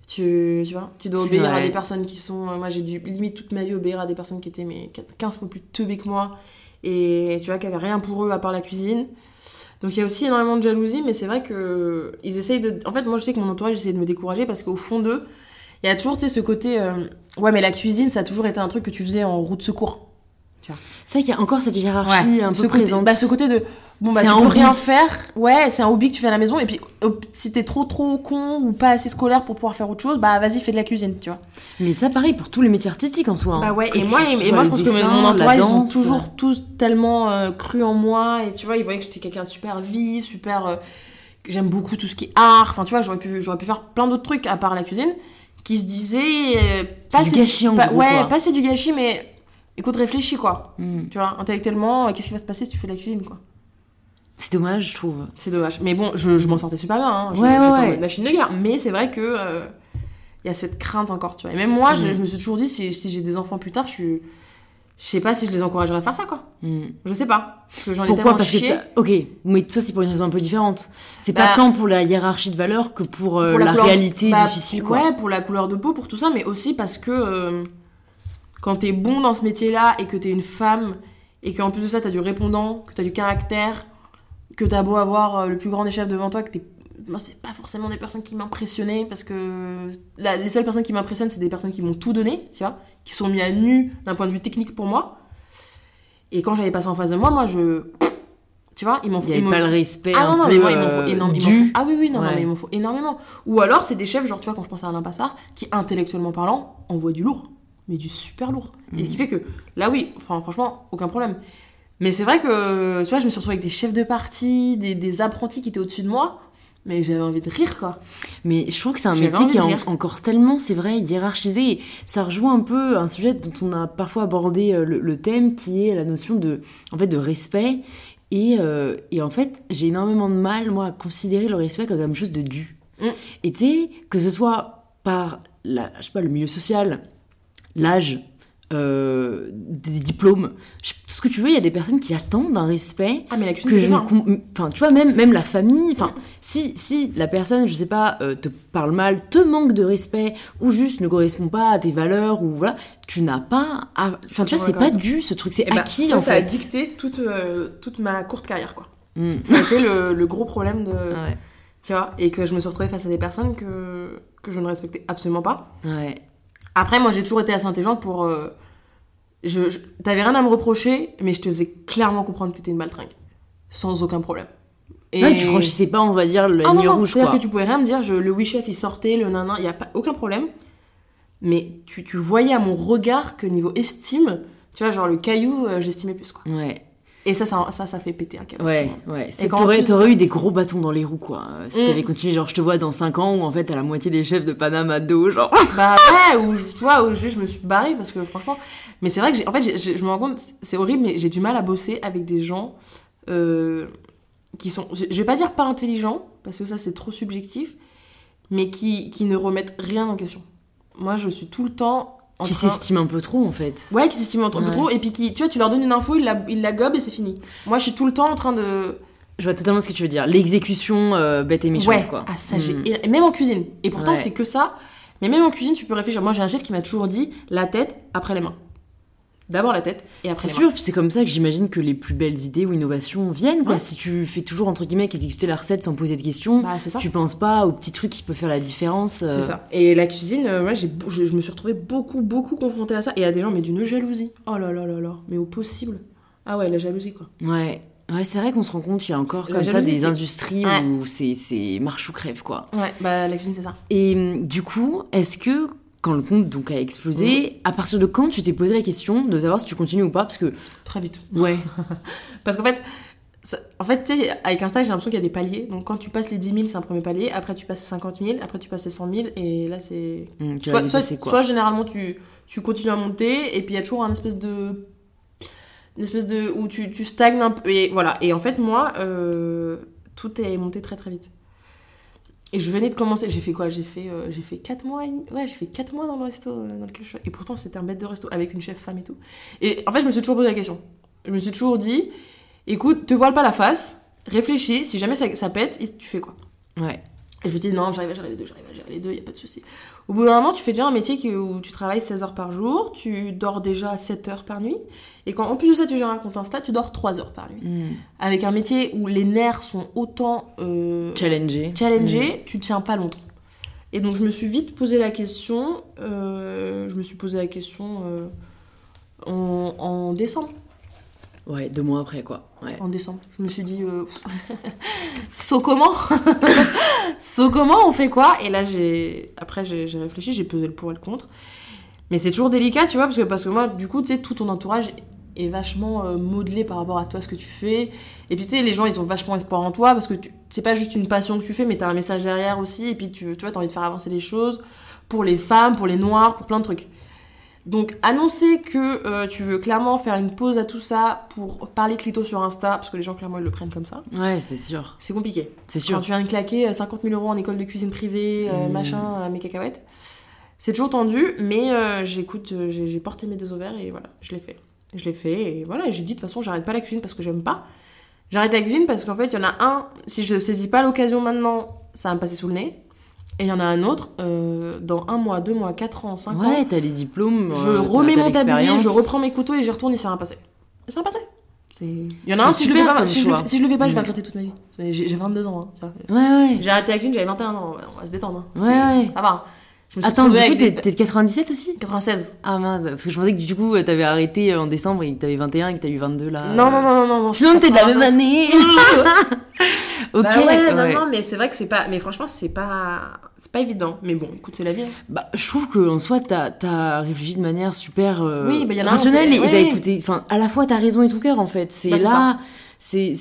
Tu, tu vois, tu dois obéir à des personnes qui sont. euh, moi, j'ai dû limite toute ma vie obéir à des personnes qui étaient mais, 15 fois plus teubées que moi. Et tu vois, qui avaient rien pour eux à part la cuisine. Donc il y a aussi énormément de jalousie, mais c'est vrai que ils essayent de. En fait, moi je sais que mon entourage essaie de me décourager parce qu'au fond d'eux, il y a toujours tu sais, ce côté. euh, Ouais, mais la cuisine, ça a toujours été un truc que tu faisais en route de secours. C'est vrai qu'il y a encore cette hiérarchie un ce peu côté, présente. bah, ce côté de bon bah C'est tu un peux hobby. rien faire ouais c'est un hobby que tu fais à la maison et puis si t'es trop trop con ou pas assez scolaire pour pouvoir faire autre chose bah vas-y fais de la cuisine tu vois Mais ça, pareil pour tous les métiers artistiques en soi. hein. bah ouais et moi et, moi je pense que mon entourage ils ont toujours tous tellement euh, cru en moi et tu vois ils voyaient que j'étais quelqu'un de super vif super euh, que j'aime beaucoup tout ce qui est art enfin tu vois j'aurais pu j'aurais pu faire plein d'autres trucs à part la cuisine qui se disaient euh, pas C'est du gâchis en pas- gros. ouais quoi. pas c'est du gâchis mais écoute réfléchis quoi Mm. tu vois intellectuellement euh, qu'est-ce qui va se passer si tu fais de la cuisine quoi? C'est dommage, je trouve. C'est dommage. Mais bon, je, je m'en sortais super bien. Hein. Je- Ouais, ouais, machine de guerre. Mais c'est vrai que euh, il y a cette crainte encore, tu vois. Et même moi, je, Mm. je me suis toujours dit, si, si j'ai des enfants plus tard, je suis... Je sais pas si je les encouragerais à faire ça, quoi. Mm. Je sais pas. Parce que j'en ai Pourquoi? tellement Parce que t'as- ok, mais toi c'est pour une raison un peu différente. C'est Bah, pas tant pour la hiérarchie de valeurs que pour, euh, Pour la, couleur- réalité bah, difficile quoi. Ouais, pour la couleur de peau, pour tout ça, mais aussi parce que euh, quand t'es bon dans ce métier-là et que t'es une femme et qu'en plus de ça t'as du répondant, que t'as du caractère, que t'as beau avoir euh, le plus grand des chefs devant toi, que t'es. Moi, c'est pas forcément des personnes qui m'impressionnaient parce que la- les seules personnes qui m'impressionnent, c'est des personnes qui m'ont tout donné, tu vois, qui sont mis à nu d'un point de vue technique pour moi. Et quand j'avais passé en face de moi, moi je. Tu vois, ils m'ont Il y avait ils pas le respect ah non, non, mais moi, il m'en faut euh, m'en dû. faut- Ah oui, oui, non, non, mais il m'en faut énormément. Ou alors, c'est des chefs, genre, tu vois, quand je pense à Alain Passard, qui, intellectuellement parlant, envoie du lourd. Mais du super lourd. Et ce qui Mhm. fait que, là, oui, enfin, franchement, aucun problème. Mais c'est vrai que, tu vois, je me suis retrouvée avec des chefs de parti, des, des apprentis qui étaient au-dessus de moi. Mais j'avais envie de rire, quoi. Mais je trouve que c'est un métier qui est en- encore tellement, c'est vrai, hiérarchisé. Et ça rejoint un peu un sujet dont on a parfois abordé euh, le, le thème, qui est la notion de, en fait, de respect. Et, euh, et en fait, j'ai énormément de mal, moi, à considérer le respect comme quelque chose de dû. Mm. Et tu sais, que ce soit par la, je sais pas, le milieu social, l'âge, euh, des diplômes, je- tout ce que tu veux, il y a des personnes qui attendent un respect Ah, mais la que je ça. enfin tu vois même même la famille enfin si si la personne je sais pas euh, te parle mal te manque de respect ou juste ne correspond pas à tes valeurs ou voilà tu n'as pas à- enfin tu vois c'est pas dû ce truc c'est Eh ben, acquis ça, en ça fait a dicté toute, euh, toute ma courte carrière, quoi. Mm. Ça a été le, le gros problème de. ouais Tu vois, et que je me suis retrouvée face à des personnes que, que je ne respectais absolument pas. ouais Après, moi, j'ai toujours été assez intelligente pour. euh, je, je- T'avais rien à me reprocher, mais je te faisais clairement comprendre que t'étais une baltringue. Sans aucun problème. Et... Ouais, tu franchissais pas on va dire la Ah non, non, rouge c'est-à-dire que tu pouvais rien me dire, je, le oui chef il sortait, le nanan, il y a pas, aucun problème. Mais tu, tu voyais à mon regard que niveau estime, tu vois, genre le caillou, euh, j'estimais plus quoi. ouais Et ça, ça, ça, ça fait péter un câble. ouais ouais en t'aurais plus eu des gros bâtons dans les roues quoi si Mm. t'avais continué genre je te vois dans 5 ans où en fait t'as la moitié des chefs de Panama dos genre Bah ouais, ou tu vois, ou juste je me suis barrée parce que franchement. Mais c'est vrai que en fait, je me rends compte, c'est horrible, mais j'ai du mal à bosser avec des gens euh, qui sont, je je vais pas dire pas intelligents, parce que ça c'est trop subjectif, mais qui, qui ne remettent rien en question. Moi je suis tout le temps qui s'estiment un peu trop en fait Ouais, qui s'estiment un peu Ouais. trop, et puis qui, tu vois, tu leur donnes une info, ils la, ils la gobent et c'est fini. Moi je suis tout le temps en train de. je vois totalement ce que tu veux dire l'exécution euh, bête et méchante ouais, quoi ah ça. Mm. et- et même en cuisine. Et pourtant Ouais. c'est que ça. Mais même en cuisine, tu peux réfléchir. Moi j'ai un chef qui m'a toujours dit la tête après les mains. D'abord la tête et après C'est sûr, c'est comme ça que j'imagine que les plus belles idées ou innovations viennent. Quoi. Ouais. Si tu fais toujours entre guillemets exécuter la recette sans poser de questions. Bah, tu penses pas aux petits trucs qui peuvent faire la différence. euh, C'est ça. Et la cuisine, euh, moi, je, je me suis retrouvée beaucoup, beaucoup confrontée à ça. Et à des gens, mais d'une jalousie. Oh là là là là. Mais au possible. Ah ouais, la jalousie, quoi. Ouais. Ouais, c'est vrai qu'on se rend compte qu'il y a encore comme ça des industries Ouais. où c'est, c'est marche ou crève, quoi. Ouais, bah, la cuisine, c'est ça. Et hum, du coup, est-ce que quand le compte donc a explosé, à partir de quand tu t'es posé la question de savoir si tu continues ou pas? Parce que, Très vite. ouais, Parce qu'en fait, ça- en fait, tu sais, avec Insta, j'ai l'impression qu'il y a des paliers. Donc, quand tu passes les 10 000, c'est un premier palier. Après, tu passes les 50 000. Après, tu passes les 100 000. Et là, c'est. Soit, soit, quoi. soit, généralement, tu, tu continues à monter. Et puis, il y a toujours un espèce de. Une espèce de. où tu, tu stagnes un peu. Et voilà. Et en fait, moi, euh, tout est monté très, très vite. Et je venais de commencer. J'ai fait quoi? J'ai fait, euh, fait 4 mois. Ouais, j'ai fait 4 mois dans le resto euh. Et pourtant, c'était un bête de resto avec une chef femme et tout. Et en fait, je me suis toujours posé la question. Je me suis toujours dit écoute, te voile pas la face, réfléchis, si jamais ça, pète, tu fais quoi? Ouais. Et je me dis non, j'arrive à gérer les deux, j'arrive à gérer les deux, y a pas de souci. Au bout d'un moment, tu fais déjà un métier où tu travailles 16 heures par jour, tu dors déjà 7 heures par nuit, et quand en plus de ça, tu gères un compte Insta, tu dors 3 heures par nuit. Hum. Avec un métier où les nerfs sont autant euh, Challenger. challengés, tu tiens pas longtemps. Et donc je me suis vite posé la question, euh, je me suis posé la question euh, en, en décembre. Ouais, deux mois après, quoi. En décembre. Je me suis dit, euh... so comment So comment on fait quoi? Et là, j'ai après, j'ai réfléchi, j'ai pesé le pour et le contre. Mais c'est toujours délicat, tu vois, parce que, parce que moi, du coup, tu sais, tout ton entourage est vachement euh, modelé par rapport à toi, ce que tu fais. Et puis, tu sais, les gens, ils ont vachement espoir en toi, parce que c'est pas juste une passion que tu fais, mais t'as un message derrière aussi. Et puis, tu, tu vois, t'as envie de faire avancer les choses pour les femmes, pour les noirs, pour plein de trucs. Donc, annoncer que euh, tu veux clairement faire une pause à tout ça pour parler clito sur Insta, parce que les gens, clairement, ils le prennent comme ça, Ouais, c'est sûr. c'est compliqué. C'est Quand sûr. tu viens de claquer euh, 50 000 euros en école de cuisine privée, euh, Mm. machin, euh, mes cacahuètes, c'est toujours tendu, mais euh, j'écoute, euh, j'ai porté mes deux ovaires et voilà, je l'ai fait. Je l'ai fait et voilà, et j'ai dit de toute façon, j'arrête pas la cuisine parce que j'aime pas. J'arrête la cuisine parce qu'en fait, il y en a un, si je saisis pas l'occasion maintenant, ça va me passer sous le nez. Et il y en a un autre, euh, dans un mois, deux mois, quatre ans, cinq ans, Ouais, t'as les diplômes. je euh, remets mon tablier, je reprends mes couteaux et j'y retourne et ça va passer. Et ça va passer. C'est- Il y en a C'est un, si je, le fais pas, si, je le, si je le fais pas, je vais Mm. regretter toute ma vie. J'ai j'ai 22 ans. hein, tu vois. Ouais, ouais. J'ai arrêté la cuisine, j'avais 21 ans. On va se détendre. hein. Ouais, C'est- ouais. Ça va. Je me suis Attends, du coup, t'es des- de 97 aussi? 96. Ah merde, parce que je pensais que du coup, euh, t'avais arrêté en décembre et que t'avais 21 et que t'as eu 22 là. Non, non, non, non, non. non, Sinon, t'es de la même 85. année. ok, Bah ouais, ouais. non, non, mais c'est vrai que c'est pas. Mais franchement, c'est pas. C'est pas évident. Mais bon, écoute, c'est la vie. hein. Bah, je trouve qu'en soi, t'as as réfléchi de manière super euh, Oui, bah, y en a un, rationnelle et t'as oui. écouté. Enfin, à la fois, t'as raison et ton cœur en fait. C'est Bah, c'est là, c'est.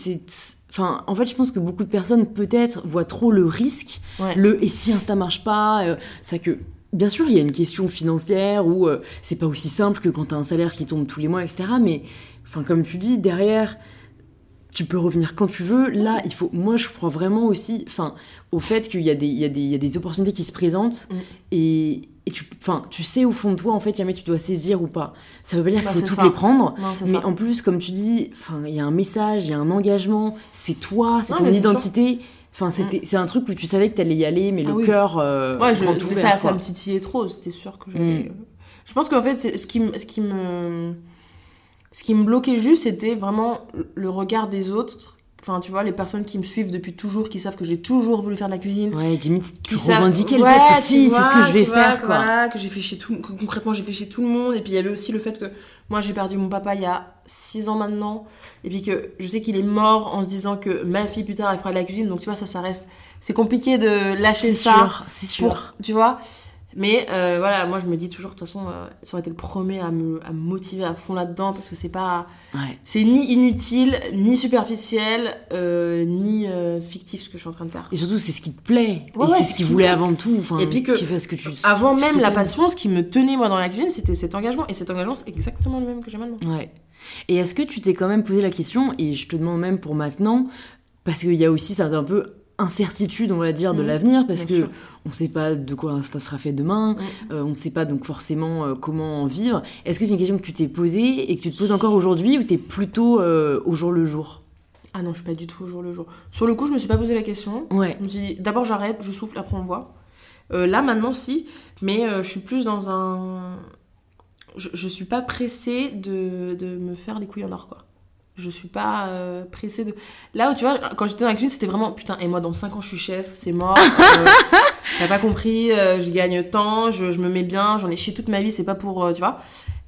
Enfin, en fait, je pense que beaucoup de personnes, peut-être, voient trop le risque, Ouais. le et si Insta marche pas, euh, ça que. Bien sûr, il y a une question financière où euh, c'est pas aussi simple que quand t'as un salaire qui tombe tous les mois, etc. Mais, enfin, comme tu dis, derrière, tu peux revenir quand tu veux. Là, il faut. Moi, je crois vraiment aussi, enfin, au fait qu'il y a des, il y y a des opportunités qui se présentent Mm. et, et tu, enfin, tu sais au fond de toi, en fait, jamais tu dois saisir ou pas. Ça veut pas dire qu'il faut toutes ça. les prendre. Non, Mais ça. en plus, comme tu dis, enfin, il y a un message, il y a un engagement, c'est toi, c'est ton identité. Enfin, c'était, c'est un truc où tu savais que t'allais y aller, mais Ah le oui. cœur euh, Ouais, je, mais ouvert, ça, ça me titillait trop, c'était sûr que j'allais. Mm. euh, Je pense qu'en fait, ce qui, ce, qui me, ce qui me bloquait juste, c'était vraiment le regard des autres. Enfin, tu vois, les personnes qui me suivent depuis toujours, qui savent que j'ai toujours voulu faire de la cuisine. Ouais, limite, qui savent- revendiquait le Ouais, fait que si, c'est ce que je vais vois, faire, que quoi. Voilà, que j'ai fait chez tout, que concrètement j'ai fait chez tout le monde. Et puis il y avait aussi le fait que moi j'ai perdu mon papa il y a 6 ans maintenant. Et puis que je sais qu'il est mort en se disant que ma fille plus tard elle fera de la cuisine. Donc tu vois, ça, ça reste. C'est compliqué de lâcher C'est ça. sûr, c'est sûr. Pour, tu vois mais euh, voilà, moi je me dis toujours, de toute façon, euh, ça aurait été le premier à me, à me motiver à fond là-dedans parce que c'est pas. Ouais. C'est ni inutile, ni superficiel, euh, ni euh, fictif ce que je suis en train de faire. Et surtout, c'est ce qui te plaît. Ouais, et ouais, c'est ce qu'il qui voulait avant tout. Et puis que ce que tu Avant ce que même la passion, ce qui me tenait moi dans la cuisine, c'était cet engagement. Et cet engagement, c'est exactement le même que j'ai maintenant. Ouais. Et est-ce que tu t'es quand même posé la question, et je te demande même pour maintenant, parce qu'il y a aussi ça un peu incertitude, on va dire, de Mhm. l'avenir, parce que sûr. on sait pas de quoi ça sera fait demain, Mhm. euh, on sait pas donc forcément euh, comment en vivre. Est-ce que c'est une question que tu t'es posée et que tu te poses encore aujourd'hui, ou t'es plutôt euh, au jour le jour? Ah non, je suis pas du tout au jour le jour. Sur le coup, je me suis pas posé la question. Ouais. Je me suis dit, d'abord j'arrête, je souffle, après on voit. Là, maintenant, si. Mais je suis plus dans un. je, je suis pas pressée de, de me faire les couilles en or, quoi. Je suis pas euh, pressée de. Là où tu vois, quand j'étais dans la cuisine, c'était vraiment putain, et moi dans 5 ans je suis chef, c'est mort. euh, T'as pas compris, euh, je gagne tant, je, je me mets bien, j'en ai chié toute ma vie, c'est pas pour. tu vois.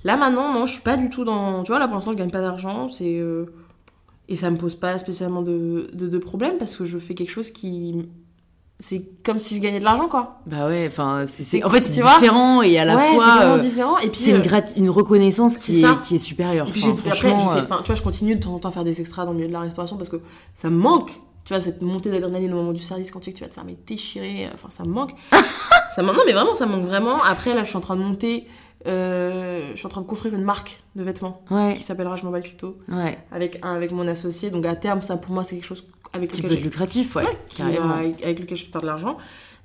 Là maintenant, non, je suis pas du tout dans. Tu vois, là pour l'instant, je gagne pas d'argent, c'est. Et ça me pose pas spécialement de, de, de problème parce que je fais quelque chose qui. C'est comme si je gagnais de l'argent, quoi. Bah ouais, enfin, c'est, en fait, c'est différent et à la ouais, fois, c'est vraiment euh, différent. Et puis. c'est une, euh, grat- une reconnaissance qui est, qui est supérieure. Et puis après, franchement, je fais- euh, tu vois, je continue de temps en temps à faire des extras dans le milieu de la restauration parce que ça me manque. Tu vois, cette montée d'adrénaline au moment du service quand tu sais que tu vas te faire mais déchirer, euh, enfin ça me manque. ça me... Non mais vraiment, ça me manque vraiment. Après là, je suis en train de monter, euh, je suis en train de construire une marque de vêtements ouais, qui s'appellera Je m'en bats le ouais, avec, un, avec mon associé. Donc à terme, ça pour moi c'est quelque chose avec qui lequel, peut être lucratif, ouais, qui, carrément. euh, avec, lequel je peux faire de l'argent.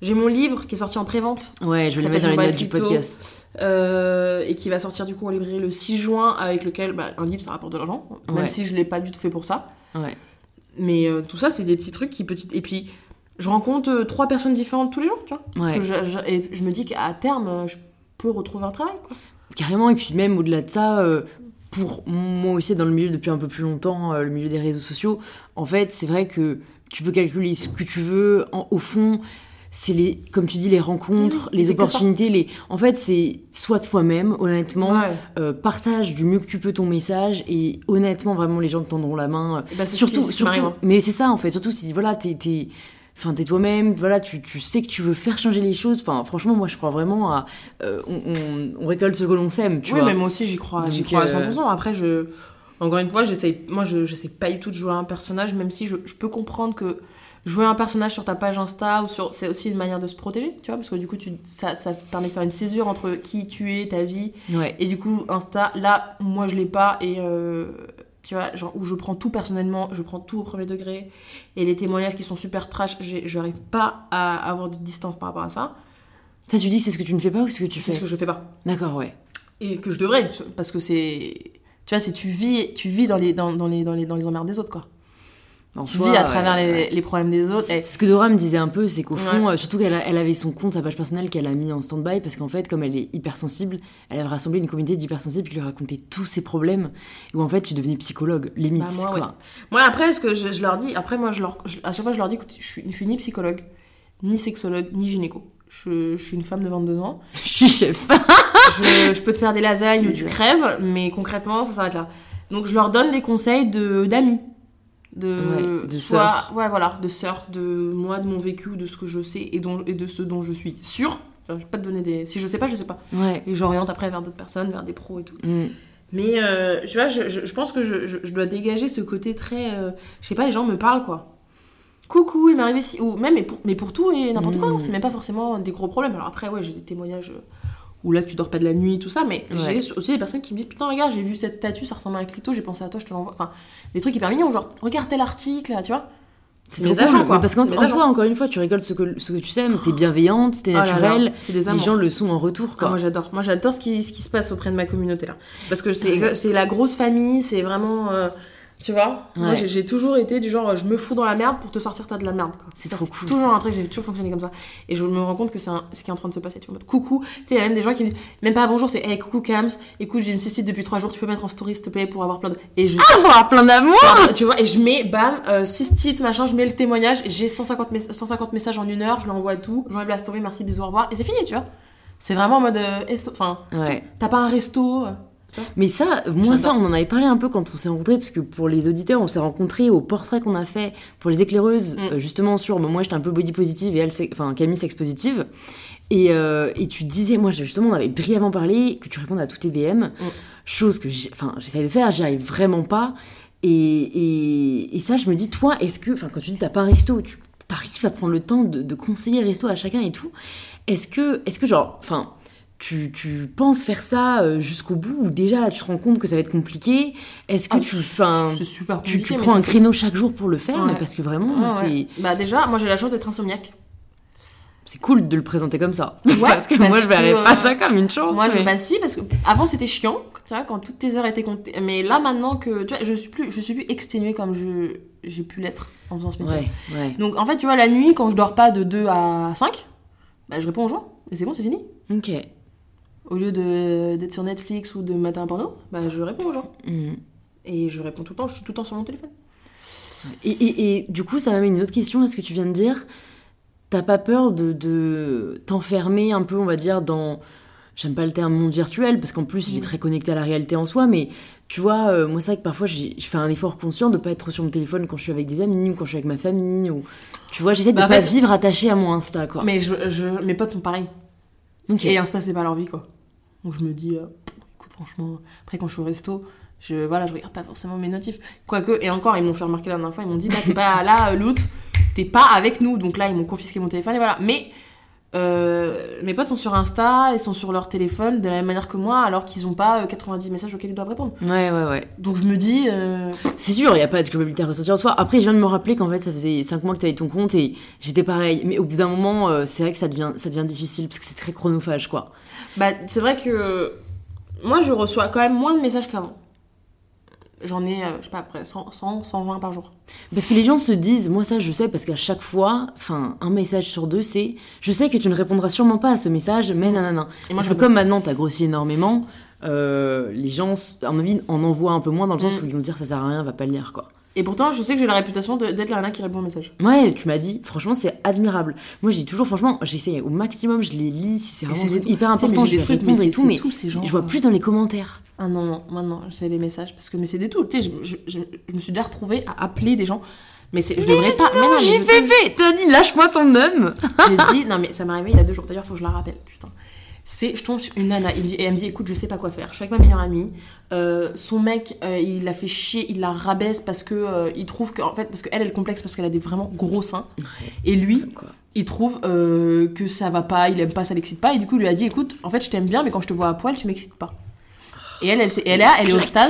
J'ai mon livre qui est sorti en pré-vente Ouais, je vais le mettre dans les notes du podcast. euh, et qui va sortir du coup en librairie le 6 juin avec lequel bah, un livre ça rapporte de l'argent, même Ouais. si je l'ai pas du tout fait pour ça. Ouais. Mais euh, tout ça, c'est des petits trucs qui petit Et puis, je rencontre euh, trois personnes différentes tous les jours, tu vois. Ouais, Que je- je- et je me dis qu'à terme, je peux retrouver un travail, quoi. carrément. Et puis même au-delà de ça, euh, pour moi aussi dans le milieu depuis un peu plus longtemps, euh, le milieu des réseaux sociaux, en fait, c'est vrai que tu peux calculer ce que tu veux. En- au fond, c'est les, comme tu dis, les rencontres, Oui, les opportunités. Les... En fait, c'est soit toi-même, honnêtement, Ouais. euh, partage du mieux que tu peux ton message et honnêtement, vraiment, les gens te tendront la main. euh, bah, c'est surtout, mais c'est ça en fait. Surtout si voilà, t'es, t'es, enfin, t'es toi-même. Voilà, tu, tu sais que tu veux faire changer les choses. Enfin, franchement, moi, je crois vraiment à, euh, on, on- on récolte ce que l'on sème, tu oui, vois. mais moi aussi, j'y crois, j'y crois à euh, 100%. Après, je... Encore une fois, j'essaye... Moi, je j'essaie pas du tout de jouer un personnage, même si je, je peux comprendre que jouer un personnage sur ta page Insta, ou sur... c'est aussi une manière de se protéger, tu vois, parce que du coup, tu... ça, ça permet de faire une césure entre qui tu es, ta vie, Ouais. Et du coup, Insta, là, moi, je l'ai pas. Et euh, tu vois, genre, où je prends tout personnellement, je prends tout au premier degré. Et les témoignages qui sont super trash, je n'arrive pas à avoir de distance par rapport à ça. Ça, tu dis, c'est ce que tu ne fais pas ou ce que tu C'est fais ce que je fais pas. D'accord, ouais. Et que je devrais, parce que c'est. Tu vois, c'est tu vis, tu vis dans les, dans, dans les, dans, les, dans les emmerdes des autres, quoi. En Tu soi, vis à ouais, travers les, ouais. les problèmes des autres. Et... Ce que Dora me disait un peu, c'est qu'au fond, euh, surtout qu'elle elle avait son compte, sa page personnelle qu'elle a mis en stand-by, parce qu'en fait, comme elle est hypersensible, elle avait rassemblé une communauté d'hypersensibles qui lui racontait tous ses problèmes, où en fait, tu devenais psychologue, limite, Bah, moi, quoi. Moi, après, ce que je, je leur dis, après, moi, je leur, je- à chaque fois, je leur dis, écoute, je suis, je suis ni psychologue, ni sexologue, ni gynéco. Je, je suis une femme de 22 ans. Je suis chef. je, je peux te faire des lasagnes où tu crèves, mais concrètement, ça s'arrête là. Donc je leur donne des conseils de d'amis, de, Ouais, de soit ouais voilà, de sœurs, de moi, de mon vécu, de ce que je sais et, dont, et de ce dont je suis sûre. Je vais pas te donner des. Si je sais pas, je sais pas. Ouais. Et j'oriente après vers d'autres personnes, vers des pros et tout. Mm. Mais euh, tu vois, je, je, je pense que je, je, dois dégager ce côté très. euh, je sais pas, les gens me parlent quoi. Coucou, il m'est arrivé si. Ou même, mais pour, mais pour tout et n'importe quoi, Mm. hein, c'est même pas forcément des gros problèmes. Alors après, ouais, j'ai des témoignages euh, où là tu dors pas de la nuit, tout ça, mais Ouais. j'ai aussi des personnes qui me disent Putain, regarde, j'ai vu cette statue, ça ressemble à un clito, j'ai pensé à toi, je te l'envoie. Enfin, des trucs hyper mignons, genre, regarde tel article là, tu vois. C'est mes agents, quoi. Parce qu'en soi, encore une fois, tu rigoles ce que, ce que tu sèmes, t'es bienveillante, t'es Oh naturelle, les gens le sont en retour, Ah, quoi. moi j'adore, moi j'adore ce qui, ce qui se passe auprès de ma communauté là. Parce que c'est la grosse famille, c'est vraiment. euh, tu vois Moi Ouais. j'ai- j'ai toujours été du genre je me fous dans la merde pour te sortir de la merde. C'est Ça, trop cool, Toujours ça. un truc, j'ai toujours fonctionné comme ça. Et je me rends compte que c'est ce qui est en train de se passer. Tu vois, coucou, tu sais, il y a même des gens qui me disent même pas bonjour, c'est hey coucou Kams, écoute j'ai une cystite depuis trois jours, tu peux mettre en story s'il te plaît pour avoir plein de. Et je. Ah, vais avoir plein d'amour tu vois, et je mets, bam, euh, cystite, machin, je mets le témoignage, j'ai 150, mess- 150 messages en une heure, je lui envoie tout, j'enlève la story, merci, bisous, au revoir, et c'est fini, tu vois. C'est vraiment en mode. euh, esto- Enfin, Ouais. t'as pas un resto. Mais ça, moi, ça, on en avait parlé un peu quand on s'est rencontrés, parce que pour les auditeurs, on s'est rencontrés au portrait qu'on a fait pour les éclaireuses, Mm. euh, justement sur. bon, moi, j'étais un peu body positive et elle, enfin, Camille, sex positive. Et, euh, et tu disais, moi, justement, on avait brièvement parlé que tu répondes à tous tes DM, chose que j'essaie de faire, j'y arrive vraiment pas. Et, et, et ça, je me dis, toi, est-ce que, enfin, quand tu dis t'as pas un resto, tu arrives à prendre le temps de, de conseiller le resto à chacun et tout, est-ce que, est-ce que genre, enfin, tu, tu penses faire ça euh, jusqu'au bout ou déjà là tu te rends compte que ça va être compliqué? Est-ce que ah, tu, C'est super tu, tu prends un créneau chaque jour pour le faire? Ouais. Parce que vraiment, Ouais, ouais. Bah, déjà, moi j'ai la chance d'être insomniaque. c'est c'est cool de le présenter comme ça. Ouais, parce que parce moi je verrais que, pas euh, ça comme une chance. Moi, je, mais- bah si, parce que avant c'était chiant, tu vois, quand toutes tes heures étaient comptées. Mais là, maintenant que, tu vois, je suis plus, je suis plus exténuée comme je, j'ai pu l'être en faisant ce métier. Ouais, ouais. Donc, en fait, tu vois, la nuit, quand je dors pas de 2 à 5, bah, je réponds aux gens. Et c'est bon, c'est fini. Ok. Au lieu de- d'être sur Netflix ou de mater un porno, bah, je réponds aux gens. Mhm. Et je réponds tout le temps, je suis tout le temps sur mon téléphone. Et, et- et du coup, ça m'amène une autre question à ce que tu viens de dire. T'as pas peur de, de t'enfermer un peu, on va dire, dans. J'aime pas le terme monde virtuel, parce qu'en plus, il est Mm. très connecté à la réalité en soi, mais tu vois, euh, moi, c'est vrai que parfois, je fais un effort conscient de pas être sur mon téléphone quand je suis avec des amis ou quand je suis avec ma famille. Ou... Tu vois, j'essaie de Bah, pas fait- vivre attaché à mon Insta, quoi. Mais je, je- mes potes sont pareils. Ok. Et Insta, c'est pas leur vie, quoi. Donc je me dis, euh, écoute, franchement, après quand je suis au resto, je, voilà, je regarde pas forcément mes notifs. Quoique, et encore, ils m'ont fait remarquer la dernière fois, ils m'ont dit, là, t'es pas là, euh, l'autre, t'es pas avec nous. Donc là, ils m'ont confisqué mon téléphone, et voilà. Mais euh, mes potes sont sur Insta, ils sont sur leur téléphone de la même manière que moi, alors qu'ils ont pas euh, 90 messages auxquels ils doivent répondre. Ouais, ouais, ouais. Donc je me dis, euh, C'est sûr, il n'y a pas de culpabilité à ressentir en soi. Après, je viens de me rappeler qu'en fait, ça faisait 5 mois que tu avais ton compte et j'étais pareil. Mais au bout d'un moment, euh, c'est vrai que ça devient, ça devient difficile parce que c'est très chronophage, quoi. bah, c'est vrai que moi, je reçois quand même moins de messages qu'avant. J'en ai, euh, je sais pas, après 100, 100, 120 par jour. Parce que les gens se disent, moi ça je sais, parce qu'à chaque fois, enfin, un message sur deux, c'est je sais que tu ne répondras sûrement pas à ce message, mais nanana. Et moi, Parce que comme maintenant t'as grossi énormément, euh, les gens, à mon avis, en envoient un peu moins dans le sens Mm. où ils vont se dire ça sert à rien, va pas le lire, quoi. Et pourtant, je sais que j'ai la réputation d'être la nana qui répond aux messages. Ouais, tu m'as dit, franchement, c'est admirable. Moi, j'ai toujours, franchement, j'essaie au maximum, je les lis, si c'est vraiment truc hyper mais important, j'ai je des vais trucs, répondre mais et tout, c'est mais tous ces gens, je vois quoi. plus dans les commentaires. Ah non, non, maintenant j'ai les messages parce que mais c'est des tout. Tu sais, je, je, je, je me suis déjà retrouvée à appeler des gens. Mais c'est, je devrais pas. mais non, mais J'ai fait, t'as dit, lâche-moi ton homme. J'ai dit, non mais ça m'est arrivé il y a deux jours. D'ailleurs, faut que je la rappelle. Putain. C'est, je tombe sur une nana il me dit- et elle me dit, écoute, je sais pas quoi faire. Je suis avec ma meilleure amie. Euh, son mec, euh, il l'a fait chier, il la rabaisse parce que euh, il trouve que, en fait, parce qu'elle, elle est complexe parce qu'elle a des vraiment gros seins. Et lui, il trouve que ça va pas, il aime pas, ça l'excite pas. Et du coup, il lui a dit, écoute, en fait, je t'aime bien, mais quand je te vois à poil, tu m'excites pas. Et elle, elle, elle, est là, elle est au stade.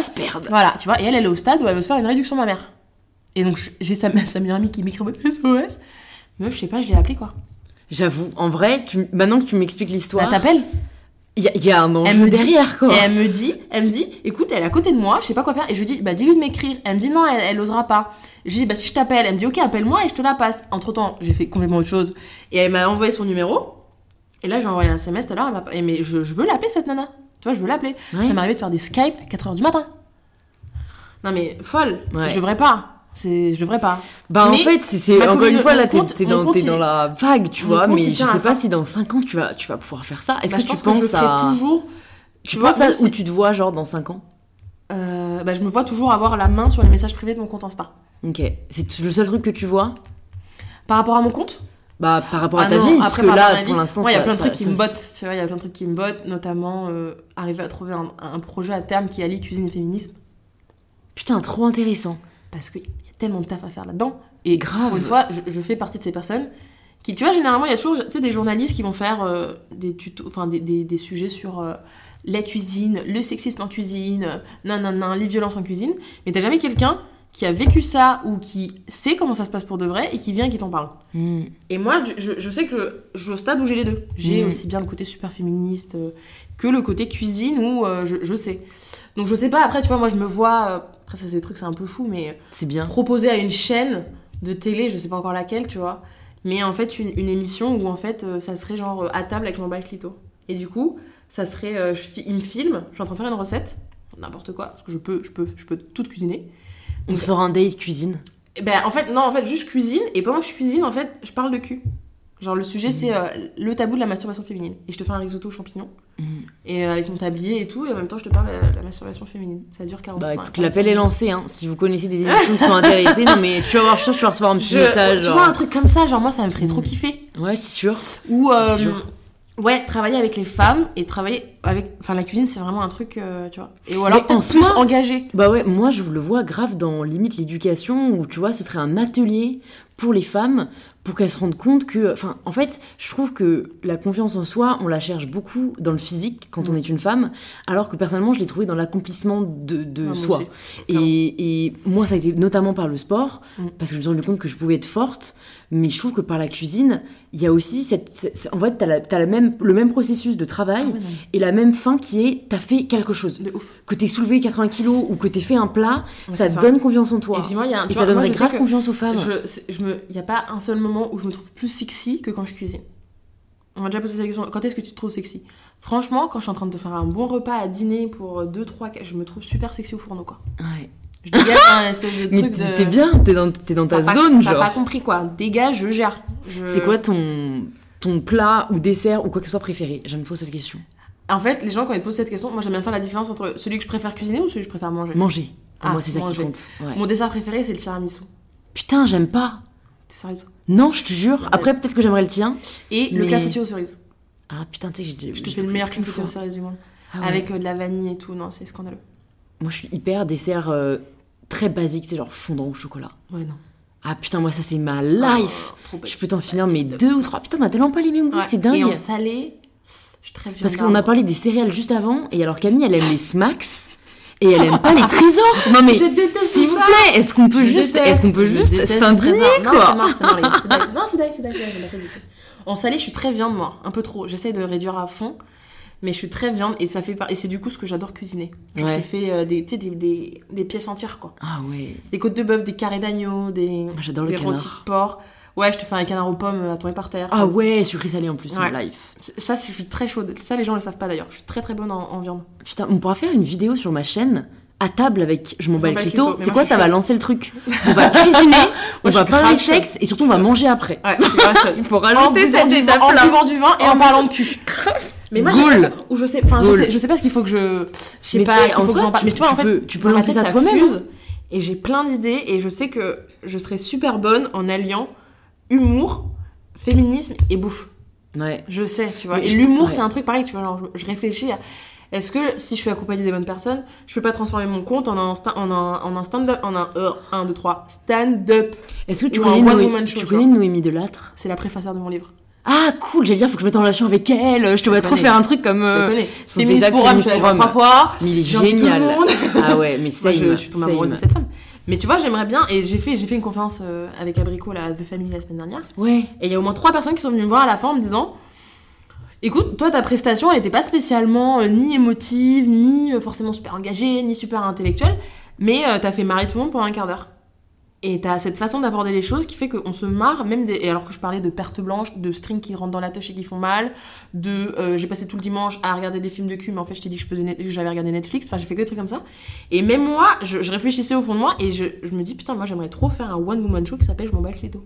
Voilà, tu vois, et elle, elle est au stade où elle veut se faire une réduction mammaire. Et donc, j'ai sa, sa meilleure amie qui m'écrit en mode SOS. Mais je sais pas, je l'ai appelée quoi. J'avoue, en vrai, tu- maintenant que tu m'expliques l'histoire, il y, a- il y a un Elle enjeu dit- derrière, quoi. Et elle me dit, elle me dit, écoute, elle est à côté de moi, je sais pas quoi faire. Et je lui dis, bah dis-lui de m'écrire. Elle me dit non, elle, elle osera pas. Je lui dis, bah si je t'appelle, elle me dit, ok, appelle-moi et je te la passe. Entre temps, j'ai fait complètement autre chose. Et elle m'a envoyé son numéro. Et là, j'ai envoyé un SMS tout à l'heure. elle Mais je, je veux l'appeler cette nana. Tu vois, je veux l'appeler. Ça m'est arrivé de faire des Skype à 4h du matin. Non mais folle. Ouais. Je devrais pas. C'est, je devrais pas. Bah en Mais fait, c'est- c'est encore une fois là, t'es dans, dans la vague, tu vois, mais je sais à pas ça. si dans 5 ans tu vas, tu vas pouvoir faire ça. Est-ce Bah, que je tu pense que je penses à. toujours. Tu vois, penses à même où tu te vois, genre dans 5 ans? Euh, bah, je me vois toujours avoir la main sur les messages privés de mon compte Insta. Ok. C'est le seul truc que tu vois? Par rapport à mon compte? Bah par rapport à Ah ta non, vie, parce après, que par rapport à là, pour l'instant, il y a ça- plein de ça- trucs qui ça- me bottent. Tu vois, il y a plein de trucs qui me bottent, notamment euh, arriver à trouver un projet à terme qui allie cuisine et féminisme. Putain, trop intéressant. Parce qu'il y a tellement de taf à faire là-dedans. Et Grave. Pour une fois, je, je fais partie de ces personnes qui, tu vois, généralement, il y a toujours des journalistes qui vont faire euh, des tutos, enfin des, des- des sujets sur euh, la cuisine, le sexisme en cuisine, euh, non, non, non, les violences en cuisine. Mais t'as jamais quelqu'un qui a vécu ça ou qui sait comment ça se passe pour de vrai et qui vient et qui t'en parle. Hmm. Et moi, je, sais que je suis au stade où j'ai les deux. J'ai Mm. aussi bien le côté super féministe euh, que le côté cuisine où je, je sais. Donc je sais pas, après, tu vois, moi je me vois. Après, ça, c'est des trucs, c'est un peu fou, mais C'est bien. proposer à une chaîne de télé, je sais pas encore laquelle, tu vois, mais en fait, une, une émission où en fait, euh, ça serait genre euh, à table avec mon clito. Et du coup, ça serait. euh, je il me filme, je suis en train de faire une recette, n'importe quoi, parce que je peux, je peux, je peux tout cuisiner. On se fera un date cuisine. Eh Ben, en fait, non, en fait, juste cuisine. Et pendant que je cuisine, en fait, je parle de cul. Genre, le sujet, c'est euh, le tabou de la masturbation féminine. Et je te fais un risotto aux champignons. Mm. Et euh, avec mon tablier et tout. Et en même temps, je te parle de la, la masturbation féminine. Ça dure 40 Bah écoute, 45 l'appel est lancé, hein. Si vous connaissez des émissions qui sont intéressées, non mais tu vas voir, je tu vas recevoir un petit Je- message. tu genre. vois, un truc comme ça, genre, moi, ça me ferait trop Mm. kiffer. Ouais, c'est sûr. Ou, euh, sûr. ouais, travailler avec les femmes et travailler avec. Enfin, la cuisine, c'est vraiment un truc, euh, tu vois. Et ou alors, en plus soi- engagé. Bah ouais, moi je le vois grave dans limite l'éducation où tu vois, ce serait un atelier pour les femmes pour qu'elles se rendent compte que. Enfin, en fait, je trouve que la confiance en soi, on la cherche beaucoup dans le physique quand on Mm. est une femme, alors que personnellement, je l'ai trouvé dans l'accomplissement de, soi. et moi, ça a été notamment par le sport, Mm. parce que je me suis rendu compte que je pouvais être forte, mais je trouve que par la cuisine, il y a aussi cette. cette- en fait, t'as, la- même, le même processus de travail Ah et la même fin qui est t'as fait quelque chose. de ouf. Que t'aies soulevé 80 kilos ou que t'aies fait un plat, Ouais, ça te ça. donne confiance en toi. Et moi, il y a un. Et tu ça vois, donnerait grave confiance aux femmes. Je, c'est- je me, il y a pas un seul moment où je me trouve plus sexy que quand je cuisine. On m'a déjà posé cette question. Quand est-ce que tu te trouves sexy? Franchement, quand je suis en train de te faire un bon repas à dîner pour 2, 3, je me trouve super sexy au fourneau, quoi. Ouais. Je dégage un espèce de Mais truc t'es de. t'es bien, t'es dans, t'es dans ta T'as pas- zone, T'as genre. pas compris, quoi. Dégage, je gère. Je- C'est quoi ton, ton plat ou dessert ou quoi que ce soit préféré? J'aime trop cette question. En fait, les gens, quand ils posent cette question, moi j'aime bien faire la différence entre celui que je préfère cuisiner ou celui que je préfère manger. Manger. Pour Ah, moi, c'est ça qui compte. Ouais. Mon dessert préféré, c'est le tiramisu. Putain, j'aime pas. T'es sérieuse? Non, je te jure. Après, peut-être que j'aimerais le tien. Et le Mais- clafoutis aux cerises. Ah putain, tu sais que j'ai. Je te fais le meilleur clafoutis aux cerises du monde. Ah ouais. Avec euh, de la vanille et tout. Non, c'est scandaleux. Moi, je suis hyper dessert euh, très basique, c'est genre fondant au chocolat. Ouais, non. Ah putain, moi, ça, c'est ma life. Oh. Je peux t'en finir mes deux ou trois. Putain, on a tellement pas les mêmes goûts, Ouais. c'est dingue. Et en salé, je suis très viande Parce qu'on a parlé des céréales juste avant, et alors Camille, elle aime les smacks, et elle aime pas les trésors. Non mais, s'il vous plaît, est-ce qu'on peut Je juste, est-ce qu'on peut juste s'indigner trésors. Non, c'est quoi. Non, c'est dingue, c'est tout. En salé, je suis très viande, moi. Un peu trop. J'essaie de réduire à fond. Mais je suis très viande et ça fait par... et c'est du coup ce que j'adore cuisiner. Genre, Ouais. Je te fais euh, des, des, des, des pièces entières quoi. Ah ouais, Des côtes de bœuf, des carrés d'agneau, des, moi j'adore le canard. de porc. Ouais, je te fais un canard aux pommes à tomber par terre. Ah ouais, sucré salé en plus, Ouais. ma life. Ça, je suis très chaude. Ça, les gens le savent pas d'ailleurs. Je suis très très bonne en, en viande. Putain, on pourra faire une vidéo sur ma chaîne à table avec je m'en bats le clito. C'est quoi, ça va lancer le truc. On va cuisiner, on va parler sexe et surtout on va manger après. Ouais, je suis. Il faut en rajouter cette étape en buvant du vin et en parlant de cul. Mais moi, Goal. ou je sais, enfin, je sais, je sais pas ce qu'il faut que je, je sais Mais pas, qu'il en faut que soi, j'en parle. tu- Mais tu vois, tu en fait, peux- tu peux lancer ça toi-même, fuse, Et j'ai plein d'idées et je sais que je serais super bonne en alliant humour, féminisme et bouffe. Ouais. Je sais, tu vois. Mais et l'humour, ouais. c'est un truc pareil, tu vois. Genre, je, je réfléchis à. Est-ce que si je suis accompagnée des bonnes personnes, je peux pas transformer mon compte en un, sta- en un, en un stand-up, en un 1, 2, 3, stand-up? Est-ce que tu connais, un Noé- show, tu connais Noémie Delattre? C'est la préfaceur de mon livre. Ah cool, j'allais dire, faut que je mette en relation avec elle. Je te vois trop faire un truc comme. Euh, Féministe spectacle pour vu trois fois. Mais il est génial. monde. Ah ouais, mais same, je, je suis tombée amoureuse de cette femme. Mais tu vois, j'aimerais bien, et j'ai fait, j'ai fait une conférence euh, avec Abricot, là, The Family, la semaine dernière, Ouais. et il y a au moins trois personnes qui sont venues me voir à la fin en me disant Écoute, toi, ta prestation, elle était pas spécialement euh, ni émotive, ni euh, forcément super engagée, ni super intellectuelle, mais euh, t'as fait marrer tout le monde pendant un quart d'heure. Et t'as cette façon d'aborder les choses qui fait qu'on se marre, même des... Et alors que je parlais de pertes blanches, de strings qui rentrent dans la touche et qui font mal, de euh, j'ai passé tout le dimanche à regarder des films de cul, mais en fait je t'ai dit que net- j'avais regardé Netflix, enfin j'ai fait que des trucs comme ça. Et même moi, je, je réfléchissais au fond de moi et je, je me dis putain, moi j'aimerais trop faire un one woman show qui s'appelle Je m'en bats le clito.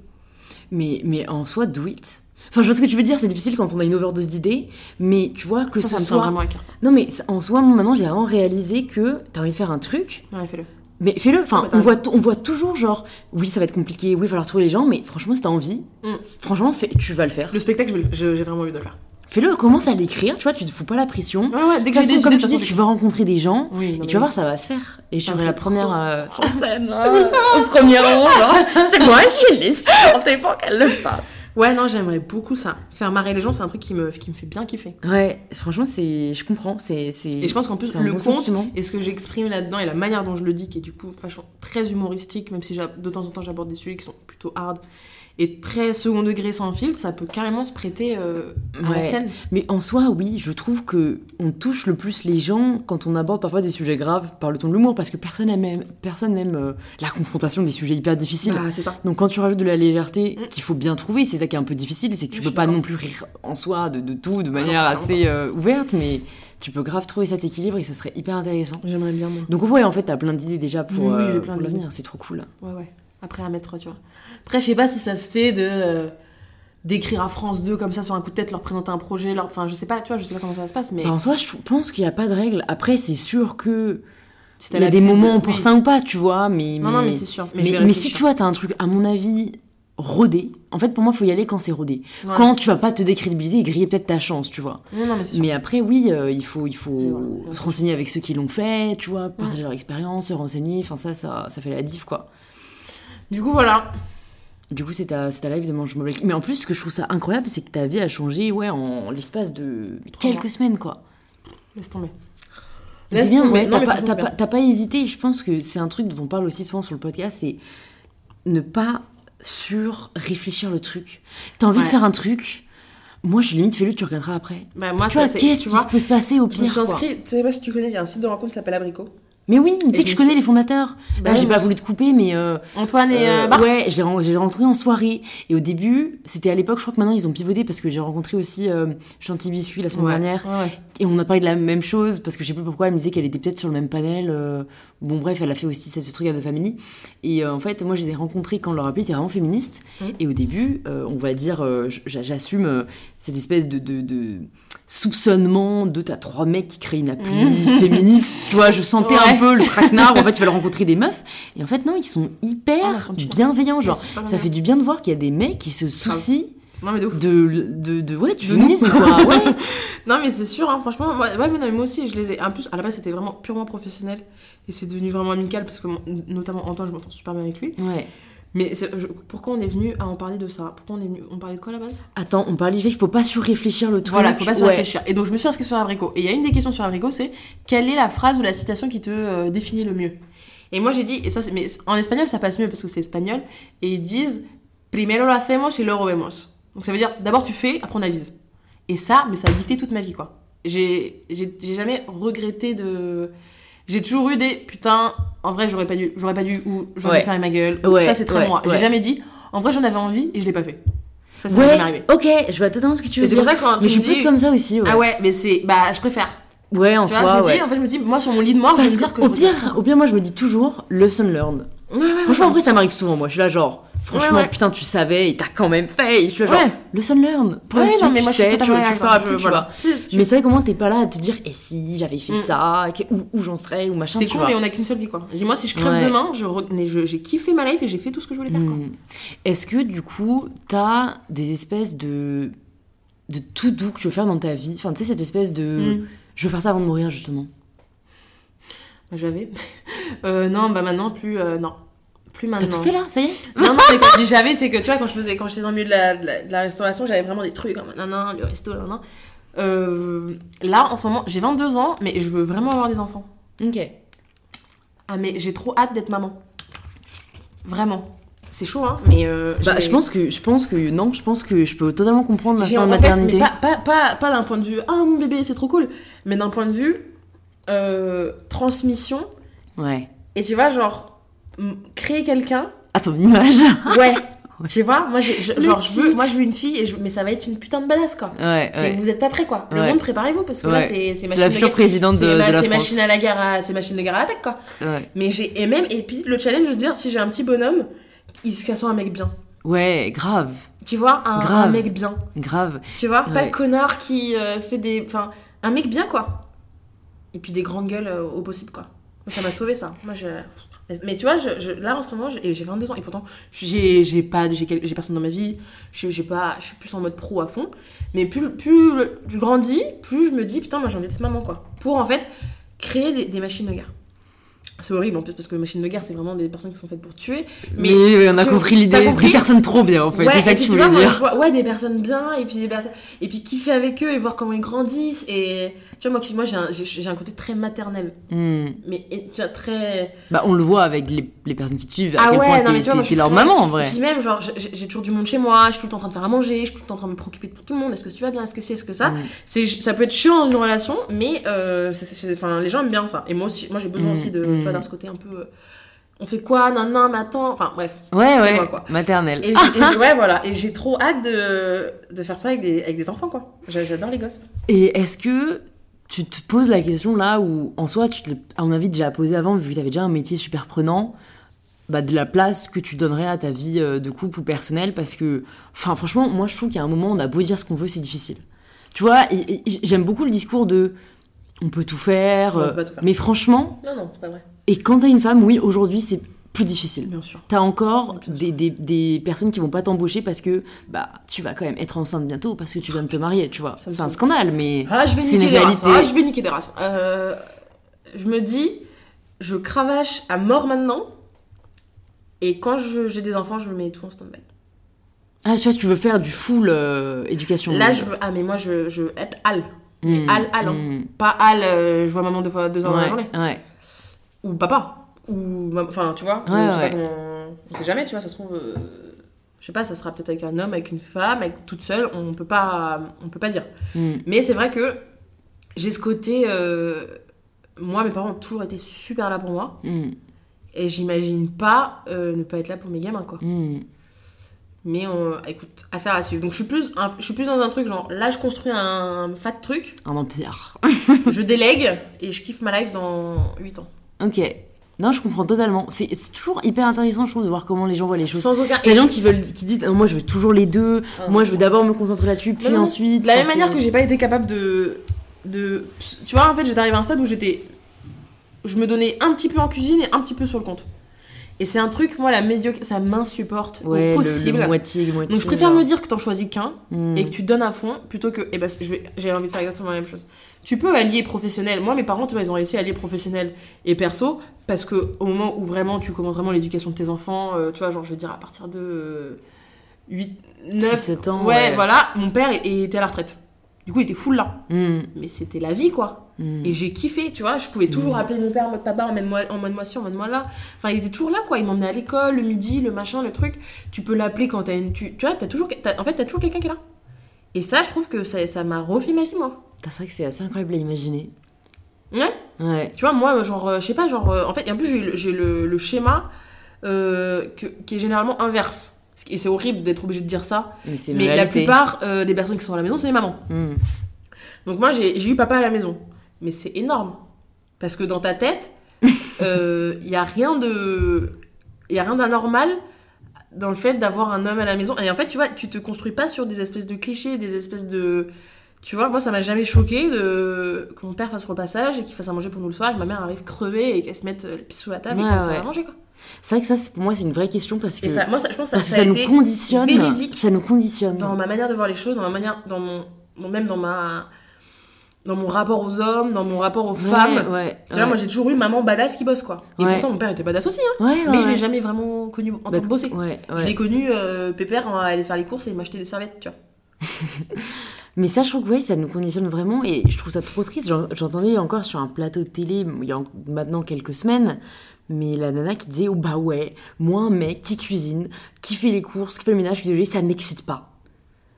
Mais, mais en soi, do it. Enfin, je vois ce que tu veux dire, c'est difficile quand on a une overdose d'idées, mais tu vois que ça, ce ça me soit... tient vraiment à cœur ça. Non, mais en soi, moi, maintenant, j'ai vraiment réalisé que t'as envie de faire un truc, Ouais, fais-le. Mais fais-le. Enfin, on, voit on voit toujours, genre, oui, ça va être compliqué, oui, il va falloir trouver les gens, mais franchement, si t'as envie, Mm. franchement, fais- tu vas le faire. Le spectacle, j'ai vraiment envie de le faire. Fais-le, commence à l'écrire, tu vois, tu te fous pas la pression. Ouais, ouais, dès que façon, décidé, comme tu dis, tu vas rencontrer des gens, Oui, non, et tu vas voir, ça va se faire. Et je serai la première euh, sur scène, euh, au premier rang, genre. C'est moi qui l'ai supporté pour qu'elle le fasse. Ouais, non, j'aimerais beaucoup ça. Faire marrer les gens, c'est un truc qui me, qui me fait bien kiffer. Ouais, franchement, c'est, je comprends, c'est, c'est. Et je pense qu'en plus, le bon conte et ce que j'exprime là-dedans et la manière dont je le dis, qui est du coup vachement très humoristique, même si de temps en temps j'aborde des sujets qui sont plutôt hard et très second degré sans filtre, ça peut carrément se prêter euh, à Ouais. la scène. Mais en soi, oui, je trouve que on touche le plus les gens quand on aborde parfois des sujets graves par le ton de l'humour, parce que personne aime, personne n'aime euh, la confrontation des sujets hyper difficiles. Ah, c'est ça. Donc quand tu rajoutes de la légèreté Mm. qu'il faut bien trouver, c'est ça qui est un peu difficile, c'est que tu peux pas non plus rire en soi de, de tout de non, manière assez euh, ouverte, mais tu peux grave trouver cet équilibre et ça serait hyper intéressant. J'aimerais bien, moi. Donc ouais, en fait, t'as plein d'idées déjà pour, Oui, oui, euh, plein pour l'avenir, c'est trop cool. Ouais, ouais. Après, à mettre, tu vois. Après, je sais pas si ça se fait de. euh, d'écrire à France 2 comme ça sur un coup de tête, leur présenter un projet, leur... enfin je sais pas, tu vois, je sais pas comment ça se passe, mais Enfin, en soi, je pense qu'il n'y a pas de règle. Après, c'est sûr que si il y a des moments de- opportuns ou pas, tu vois, mais... Non, non, mais c'est sûr. Mais, si tu vois, t'as un truc, à mon avis, rodé. En fait, pour moi, faut y aller quand c'est rodé. Ouais. Quand tu vas pas te décrédibiliser et griller peut-être ta chance, tu vois. Non, non, mais après, oui, euh, il faut, il faut se renseigner avec ceux qui l'ont fait, tu vois, partager leur expérience, se renseigner. Enfin, ça, ça, ça fait la diff, quoi. Du coup, voilà. Du coup, c'est ta, ta live de Mange Mobile. Mais en plus, ce que je trouve ça incroyable, c'est que ta vie a changé, ouais, en l'espace de quelques mois. semaines, quoi. Laisse tomber. Laisse bien, tomber. t'as pas, pas, pas hésité. Je pense que c'est un truc dont on parle aussi souvent sur le podcast, c'est ne pas sur-réfléchir le truc. T'as envie de faire un truc, moi je limite fais-le, tu regarderas après. Bah, moi, tu ça, vois, c'est. qu'est-ce qui peut se passer au je me pire suis quoi. inscrite, tu sais pas si tu connais, il y a un site de rencontre qui s'appelle Abricot. Mais oui, tu sais que je connais les fondateurs. Bah j'ai pas voulu te couper, mais. euh, Antoine et euh, euh, Bart. ouais, je l'ai ren- j'ai rencontré en soirée. Et au début, c'était à l'époque, je crois que maintenant ils ont pivoté parce que j'ai rencontré aussi euh, Chanty Biscuit la semaine Ouais. dernière. Ouais. Et on a parlé de la même chose parce que je sais plus pourquoi elle me disait qu'elle était peut-être sur le même panel. euh, Bon, bref, elle a fait aussi ce truc à The Family. Et en fait, moi, je les ai rencontrés quand leur appli était vraiment féministe. Et au début, on va dire, j'assume cette espèce de, de, de soupçonnement de t'as trois mecs qui créent une appli Mhm. féministe. Tu vois, je sentais Ouais. un peu le traquenard. où en fait, tu vas leur rencontrer des meufs. Et en fait, non, ils sont hyper Ah, bienveillants. Genre, ça fait du bien de voir qu'il y a des mecs qui se soucient Non, mais de ouf. de, de, de, ouais, du féminisme, quoi. Ouais. Non, mais c'est sûr, hein, franchement. Moi, ouais, mais non, mais moi aussi, je les ai. En plus, à la base, c'était vraiment purement professionnel. Et c'est devenu vraiment amical parce que, notamment Antoine, je m'entends super bien avec lui. ouais. Mais je- pourquoi on est venu à en parler de ça? Pourquoi on est venu. On parlait de quoi à la base? Attends, on parlait du fait qu'il faut pas surréfléchir le truc. Voilà, faut pas se Ouais. réfléchir. Et donc, je me suis inscrite sur Abrico. Et il y a une des questions sur Abrico, c'est quelle est la phrase ou la citation qui te euh, définit le mieux? Et moi, j'ai dit, et ça, c'est- mais en espagnol, ça passe mieux parce que c'est espagnol. Et ils disent Primero lo hacemos y luego vemos. Donc, ça veut dire d'abord tu fais, après on avise. Et ça, mais ça a dicté toute ma vie, quoi. J'ai jamais regretté de. J'ai toujours eu des putain, en vrai, j'aurais pas dû, j'aurais pas dû, ou j'aurais dû faire ma gueule. Ça, c'est très moi. J'ai jamais dit, en vrai, j'en avais envie et je l'ai pas fait. Ça, ça m'est jamais arrivé. ok, je vois totalement ce que tu veux Et c'est dire. pour ça que quand mais tu je me suis plus comme ça aussi. Ah ouais, mais c'est. Bah, je préfère. Ouais, en Tu vois, soi, je me dis, ouais. en fait, je me dis, moi, sur mon lit de mort, je vais Parce me dire que qu'au je pire, au pire, moi, je me dis toujours lesson learned. Ouais, ouais, ouais, Franchement, ouais, après, ça m'arrive souvent, moi. Je suis là, genre, franchement, Ouais, ouais. putain, tu savais et t'as quand même fait. Et je là, genre, Ouais. lesson learned. Pour la Ouais, suite, non, mais moi, tu suis sais, tu, tu d'accord, feras je- tu voilà. Tu sais, tu- Mais c'est vrai, comment t'es pas là à te dire, et si j'avais fait Mm. ça, où, où j'en serais, ou machin, C'est tu con, vois. mais on a qu'une seule vie, quoi. Je dis, moi, si je crève Ouais. demain, mais je- j'ai kiffé ma life et j'ai fait tout ce que je voulais faire, quoi. Hmm. Est-ce que du coup, t'as des espèces de de tout doux que tu veux faire dans ta vie? Enfin, tu sais, cette espèce de. Mm. Je veux faire ça avant de mourir, justement. Bah, j'avais. Euh, non, bah maintenant, plus. euh, non. Plus T'as maintenant. tout fait là Ça y est Non, non, mais quand je dis j'avais, c'est que tu vois, quand je faisais, quand j'étais dans le milieu de la, de la, de la restauration, j'avais vraiment des trucs comme nan, nan, le resto, nan, nan. Euh, là, en ce moment, j'ai 22 ans, mais je veux vraiment avoir des enfants. Ok. Ah, mais j'ai trop hâte d'être maman. Vraiment. C'est chaud, hein, mais. euh, Bah, je pense que je pense que non, je pense que je peux totalement comprendre J'ai l'instinct de fait, maternité. mais pas, pas, pas, pas d'un point de vue ah mon bébé c'est trop cool, mais d'un point de vue euh, transmission. Ouais. Et tu vois, genre, créer quelqu'un, À ton image. ouais. tu vois, moi, je- genre, je veux, moi je veux une fille, et je- mais ça va être une putain de badass quoi. Ouais. C'est- ouais. Vous êtes pas prêts quoi. Le Ouais. monde, préparez-vous parce que là c'est, machine la de future guerre. présidente de, C'est, de ma- la c'est France. machine à la guerre, à- c'est machine de guerre à l'attaque quoi. Mais j'ai, et même, et puis le challenge de se dire, si j'ai un petit bonhomme, il se casse un mec bien. Ouais, grave, Tu vois, un, Grave. un mec bien. grave. Tu vois, pas le connard qui euh, fait des. Enfin, un mec bien, quoi. Et puis des grandes gueules euh, au possible, quoi. Ça m'a sauvé ça. Moi, je. Mais tu vois, je, je- là en ce moment, j'ai 22 ans et pourtant, j'ai pas, j'ai personne dans ma vie. Je j'ai pas, je suis plus en mode pro à fond. Mais plus, plus je grandis, plus je me dis putain, moi j'ai envie d'être maman quoi. Pour en fait créer des, des machines de guerre. C'est horrible en plus parce que les machines de guerre, c'est vraiment des personnes qui sont faites pour tuer. Mais, on a tu- compris l'idée. Des personnes trop bien, en fait. Ouais, c'est ça que tu tu voulais vois, dire. vois- ouais, des personnes bien, et puis des personnes... et puis kiffer avec eux et voir comment ils grandissent. Et tu vois, moi, moi j'ai un, un côté très maternel, Hmm. mais tu vois, très. Bah, on le voit avec les, les personnes qui te suivent. À Ah quel ouais, point non, t'es- leur très- maman, en vrai. puis même, genre, j'ai toujours du monde chez moi, je suis tout le temps en train de faire à manger, je suis tout le temps en train de me préoccuper de tout le monde. Est-ce que tu vas bien? Est-ce que c'est Est-ce que ça? Hmm. c'est Ça peut être chiant dans une relation, mais euh, enfin, les gens aiment bien ça. Et moi aussi, moi j'ai besoin Mm, aussi de, tu vois, d'un ce côté un peu. euh, on fait quoi? Non, non, mais attends. Enfin, bref. Ouais, ouais. moi, quoi. Maternelle. Et, ouais, voilà. Et j'ai trop hâte de, de faire ça avec des, avec des enfants, quoi. J'a- J'adore les gosses. Et est-ce que tu te poses la question là où, en soi, tu te, à mon avis, déjà posé avant, vu que tu avais déjà un métier super prenant, bah, de la place que tu donnerais à ta vie euh, de couple ou personnelle Parce que, enfin, franchement, moi, je trouve qu'il y a un moment, on a beau dire ce qu'on veut, c'est difficile. Tu vois, j'aime beaucoup le discours de on peut tout faire, On peut euh, pas tout faire. mais franchement, Non, non, c'est pas vrai. et quand t'as une femme, oui, aujourd'hui, c'est plus difficile. Bien sûr. T'as encore Bien des, des, des personnes qui vont pas t'embaucher parce que bah tu vas quand même être enceinte bientôt parce que tu viens de te marier, tu vois. Me C'est un scandale, mais Ah, je vais une des races. Ah, je vais niquer des races. Euh, je me dis, je cravache à mort maintenant. Et quand j'ai des enfants, je mets tout en stand-by. Ah, tu vois, tu veux faire du full euh, éducation. Là, je veux. Ah, mais moi, je, je veux être Al. Hmm, Al, Al, hein. hmm. Pas Al, euh, je vois maman deux fois deux heures dans la Ouais, journée. ouais. Ou papa. Ou. Enfin, tu vois. Ouais, je sais ouais. pas comment. On sait jamais, tu vois, ça se trouve. euh, Je sais pas, ça sera peut-être avec un homme, avec une femme, avec toute seule, on peut pas, on peut pas dire. Hmm. Mais c'est vrai que j'ai ce côté. euh, moi, mes parents ont toujours été super là pour moi. Mm. Et j'imagine pas euh, ne pas être là pour mes gamins, quoi. Mm. Mais on, écoute, affaire à suivre. Donc je suis plus, un- je suis plus dans un truc genre, là je construis un fat truc, Un empire. je délègue et je kiffe ma life dans 8 ans. Ok. Non, je comprends totalement. C'est toujours hyper intéressant, je trouve, de voir comment les gens voient les choses. Sans aucun. Il y a des gens qui veulent, qui disent, moi, je veux toujours les deux. Ah, moi, je veux d'abord me concentrer là-dessus, puis Non, ensuite. De la même manière que j'ai pas été capable de, de. Tu vois, en fait, j'étais arrivée à un stade où j'étais. Je me donnais un petit peu en cuisine et un petit peu sur le compte. Et c'est un truc, moi, la médiocre, ça m'insupporte Ouais, au le- possible. le, moitié, le moitié. Donc je préfère me dire que t'en choisis qu'un Mm. et que tu donnes à fond plutôt que. Et ben, j'ai envie de faire exactement la même chose. Tu peux allier professionnel. Moi, mes parents, tu vois, ils ont réussi à allier professionnel et perso parce que au moment où vraiment tu commences vraiment l'éducation de tes enfants, euh, tu vois, genre, je veux dire, à partir de euh, 8, 9, 7 ans. ouais, voilà, mon père était à la retraite. Du coup, il était full là. Mm. Mais c'était la vie, quoi. Mm. Et j'ai kiffé, tu vois. Je pouvais toujours appeler mon père en mode papa, emmène-moi emmène ci, emmène-moi là. Enfin, il était toujours là, quoi. Il m'emmenait à l'école, le midi, le machin, le truc. Tu peux l'appeler quand t'as une. Tu, tu vois, t'as toujours. en fait, t'as toujours quelqu'un qui est là. Et ça, je trouve que ça ça m'a refait ma vie, moi. C'est vrai que c'est assez incroyable à imaginer. Ouais. Ouais. Tu vois, moi, genre, euh, je sais pas, genre. euh, en fait, en plus, j'ai le- schéma euh, que- qui est généralement inverse. Et c'est horrible d'être obligé de dire ça. Mais Mais la plupart euh, des personnes qui sont à la maison, c'est les mamans. Mm. Donc moi, j'ai eu papa à la maison. Mais c'est énorme. Parce que dans ta tête, il n'y a rien de... Il y a rien d'anormal dans le fait d'avoir un homme à la maison. Et en fait, tu vois, tu te construis pas sur des espèces de clichés, des espèces de... Tu vois, moi, ça m'a jamais choqué de... que mon père fasse le repassage et qu'il fasse à manger pour nous le soir, et que ma mère arrive crevée et qu'elle se mette euh, les pieds sous la table Ouais, et qu'on ouais. va manger, quoi. C'est vrai que ça, pour moi, c'est une vraie question parce que, Et ça, moi, ça, je pense que ça, parce que ça ça, a nous conditionne. véridique Ça nous conditionne. dans ma manière de voir les choses, dans ma manière, dans mon, même dans ma, dans mon rapport aux hommes, dans mon rapport aux Ouais, femmes. Ouais. Tu vois, moi j'ai toujours eu maman badass qui bosse quoi. Et pourtant mon père était badass aussi, hein. mais je l'ai jamais vraiment connu en Bah, train de bosser. Je l'ai connu euh, pépère à aller faire les courses et m'acheter des serviettes, tu vois. Mais ça, je trouve que ouais, ça nous conditionne vraiment et je trouve ça trop triste. J'en- J'entendais encore sur un plateau de télé il y a en- maintenant quelques semaines, mais la nana qui disait Oh bah ouais, moi un mec qui cuisine, qui fait les courses, qui fait le ménage, je suis désolée, ça m'excite pas.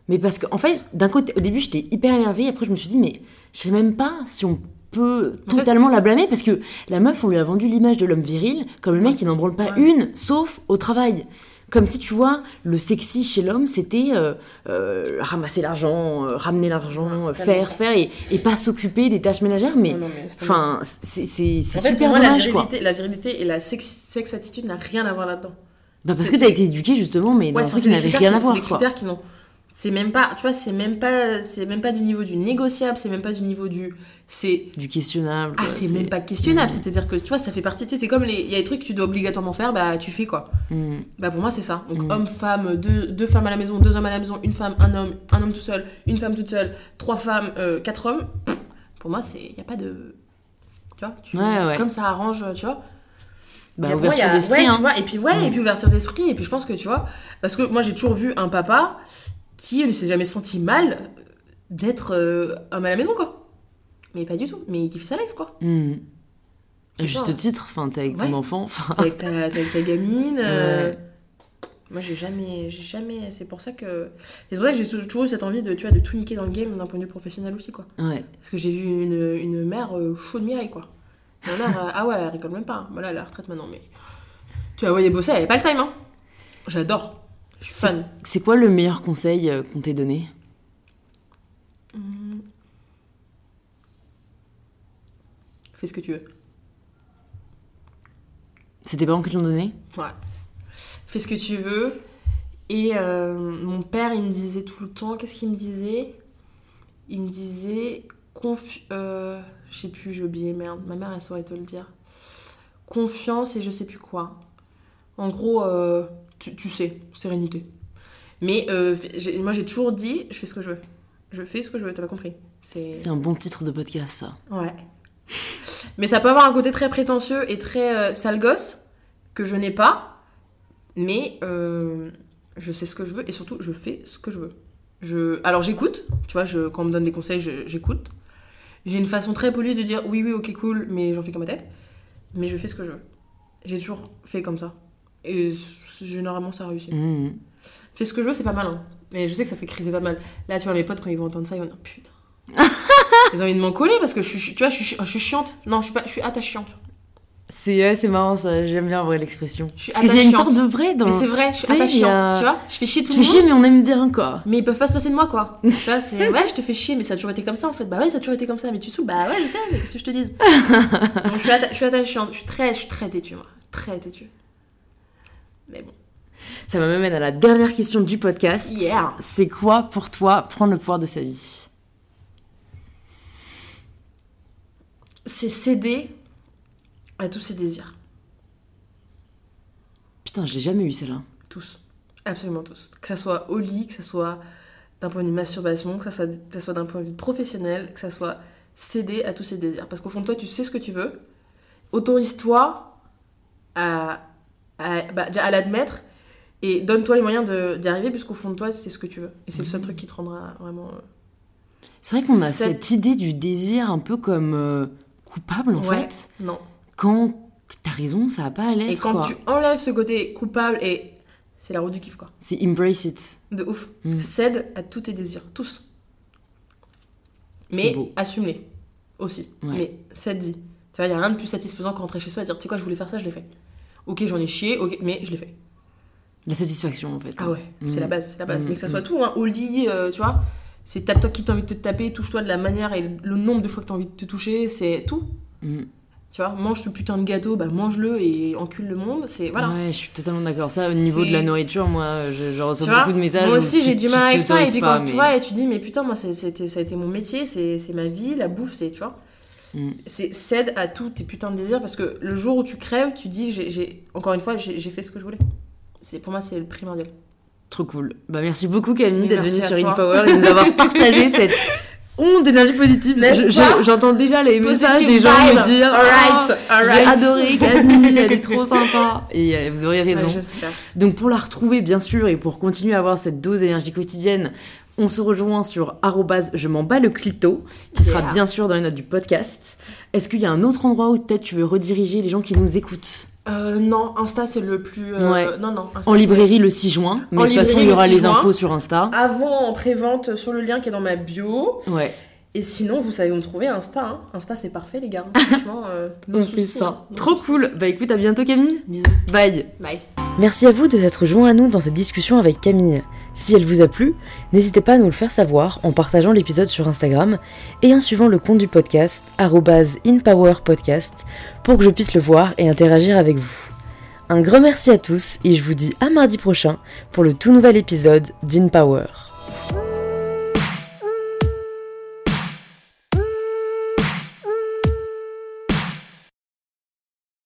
Mais parce que, en fait, d'un côté, au début j'étais hyper énervée, après je me suis dit Mais je sais même pas si on peut En fait- totalement la blâmer parce que la meuf, on lui a vendu l'image de l'homme viril comme le mec il n'en branle pas Ouais. une, sauf au travail. Comme si tu vois, le sexy chez l'homme, c'était euh, euh, ramasser l'argent, euh, ramener l'argent, euh, faire, faire et, et pas s'occuper des tâches ménagères. Mais enfin, c'est super pour moi, la dommage quoi. virilité, la virilité et la sex, sex attitude n'a rien à voir là-dedans. Bah, parce que t'as été éduqué justement, mais dans Ouais, un c'est truc qui n'avait rien à voir c'est des quoi. critères qui n'ont. C'est même pas, tu vois, c'est même pas, c'est même pas du niveau du négociable, c'est même pas du niveau du, c'est Du questionnable. Ah, c'est même pas questionnable, c'est-à-dire que tu vois, ça fait partie, tu sais, c'est comme les. Il y a des trucs que tu dois obligatoirement faire, bah tu fais quoi. Mm. Bah pour moi, c'est ça. Donc Mm. homme, femme, deux, deux femmes à la maison, deux hommes à la maison, une femme, un homme, un homme tout seul, une femme toute seule, trois femmes, euh, quatre hommes. Pour moi, c'est. Il n'y a pas de. Tu vois tu- Ouais, ouais. Comme ça arrange, tu vois. Bah, moi, il y a- ouais, hein. tu vois, et puis ouais, Mm. et puis ouverture d'esprit, et puis je pense que tu vois, parce que moi j'ai toujours vu un papa qui ne s'est jamais senti mal d'être euh, homme à la maison, quoi. Mais pas du tout, mais qui fait sa life, quoi. À juste ça. titre, enfin, t'es avec ton enfant. T'es avec ta, t'es avec ta gamine. euh. Moi, j'ai jamais, j'ai jamais. C'est pour ça que. et C'est pour ça que j'ai toujours eu cette envie de, tu vois, de tout niquer dans le game d'un point de vue professionnel aussi, quoi. Ouais. Parce que j'ai vu une, une mère euh, chaude Mireille, quoi. Ma mère, euh, ah ouais, elle rigole même pas. Voilà, elle est à la retraite maintenant, mais. Tu la voyais bosser, elle avait pas le time, hein. J'adore. Fan. C'est quoi le meilleur conseil euh, qu'on t'ait donné? Fais ce que tu veux. C'est tes parents qui te l'ont donné Ouais. Fais ce que tu veux. Et euh, mon père, il me disait tout le temps, qu'est-ce qu'il me disait? Il me disait, confi- euh, je sais plus, j'ai oublié, merde, ma mère, elle saurait te le dire. Confiance et je sais plus quoi. En gros, euh, tu, tu sais, sérénité. Mais euh, moi, j'ai toujours dit, je fais ce que je veux. Je fais ce que je veux, t'as pas compris. C'est... Un bon titre de podcast, ça. Ouais. Mais ça peut avoir un côté très prétentieux et très euh, sale gosse que je n'ai pas. Mais euh, je sais ce que je veux et surtout je fais ce que je veux. Je... Alors j'écoute, tu vois, je... quand on me donne des conseils, j'écoute. J'ai une façon très polie de dire oui, oui, ok, cool, mais j'en fais comme ma tête. Mais je fais ce que je veux. J'ai toujours fait comme ça. Et généralement ça réussit. Mm. Fais ce que je veux, c'est pas mal. Hein. Mais je sais que ça fait criser pas mal. Là, tu vois, mes potes, quand ils vont entendre ça, ils vont dire putain. Ils ont envie de m'en coller parce que je suis, tu vois, je suis, je suis chiante. Non, je suis pas, je suis attachante. C'est ouais, c'est marrant ça, j'aime bien vrai l'expression. Je suis Parce qu'il y a une part de vrai dans. Mais c'est vrai, je suis attachante. a- Tu vois, je fais chier tout le fais monde. chier, mais on aime bien quoi. Mais ils peuvent pas se passer de moi, quoi. Tu vois, c'est ouais, je te fais chier, mais ça a toujours été comme ça en fait. Bah ouais, ça a toujours été comme ça, mais tu saoules. Bah ouais, je sais, mais qu'est-ce que je te Donc je suis, atta- je suis attachante, je suis très, je suis très têtue, moi. Très têtue. Mais bon. Ça me mène à la dernière question du podcast. Yeah. C'est quoi pour toi prendre le pouvoir de sa vie? C'est céder à tous ses désirs. Putain, j'ai jamais eu celle-là. Tous. Absolument tous. Que ça soit au lit, que ça soit d'un point de vue masturbation, que ça soit, que ça soit d'un point de vue professionnel, que ça soit céder à tous ses désirs. Parce qu'au fond de toi, tu sais ce que tu veux. Autorise-toi à, à, bah, à l'admettre et donne-toi les moyens d'y arriver, puisqu'au fond de toi, c'est ce que tu veux. Et c'est le seul truc qui te rendra vraiment. euh, C'est vrai qu'on a Cette- cette idée du désir un peu comme euh, coupable en Ouais. fait. Non. Quand t'as raison, ça va pas à l'être. Et quand quoi. tu enlèves ce côté coupable, et c'est la roue du kiff, quoi. C'est embrace it. De ouf. Mm. Cède à tous tes désirs, tous. Mais assume-les aussi. Ouais. Mais cède-y. Tu vois, il n'y a rien de plus satisfaisant que rentrer chez soi et dire Tu sais quoi, je voulais faire ça, je l'ai fait. Ok, j'en ai chié, ok, mais je l'ai fait. La satisfaction en fait. Ah ouais, c'est Mm. la base, c'est la base. Mm, Mais que ça mm. soit tout, hein, euh, tu vois. C'est tape-toi qui t'as envie de te taper, touche-toi de la manière et le nombre de fois que t'as envie de te toucher, c'est tout. Tu vois, mange ce putain de gâteau, bah mange-le et encule le monde, c'est voilà. Ouais, je suis totalement d'accord. Ça, au niveau de la nourriture, moi, je, je reçois Tu vois, beaucoup de messages. Moi aussi, j'ai du mal avec ça. Et puis quand tu vois, et tu dis, mais putain, moi, c'est- c'était, ça a été mon métier, c'est, c'est ma vie, la bouffe, c'est, tu vois. Mm. C'est cède à tous tes putains de désirs parce que le jour où tu crèves, tu dis, j'ai, encore une fois, j'ai, fait ce que je voulais. C'est, pour moi, c'est le primordial. Trop cool. Bah merci beaucoup Camille d'être venue sur. InPower et de nous avoir partagé cette onde d'énergie positive. J'entends déjà les messages des gens vibe. me dire Alright, Ah, alright. J'ai adoré Camille, elle est trop sympa. Et euh, vous auriez raison. Ouais. Donc pour la retrouver bien sûr et pour continuer à avoir cette dose d'énergie quotidienne, on se rejoint sur je m'en bats le clito, qui sera Yeah. bien sûr dans les notes du podcast. Est-ce qu'il y a un autre endroit où peut-être tu veux rediriger les gens qui nous écoutent? Euh, non, Insta, c'est le plus. euh, Ouais. Non, non. Insta, En librairie le 6 juin, mais En de toute façon il y aura le 6 les infos sur Insta. Avant, en pré-vente sur le lien qui est dans ma bio. Ouais, Et sinon, vous savez où me trouver Insta. hein. Insta, c'est parfait, les gars. Franchement, euh, fait ça. hein. Trop soucis. cool. Bah écoute, à bientôt Camille. Bisous. Bye. Bye. Merci à vous de s'être joint à nous dans cette discussion avec Camille. Si elle vous a plu, n'hésitez pas à nous le faire savoir en partageant l'épisode sur Instagram et en suivant le compte du podcast @inpowerpodcast pour que je puisse le voir et interagir avec vous. Un grand merci à tous et je vous dis à mardi prochain pour le tout nouvel épisode d'InPower.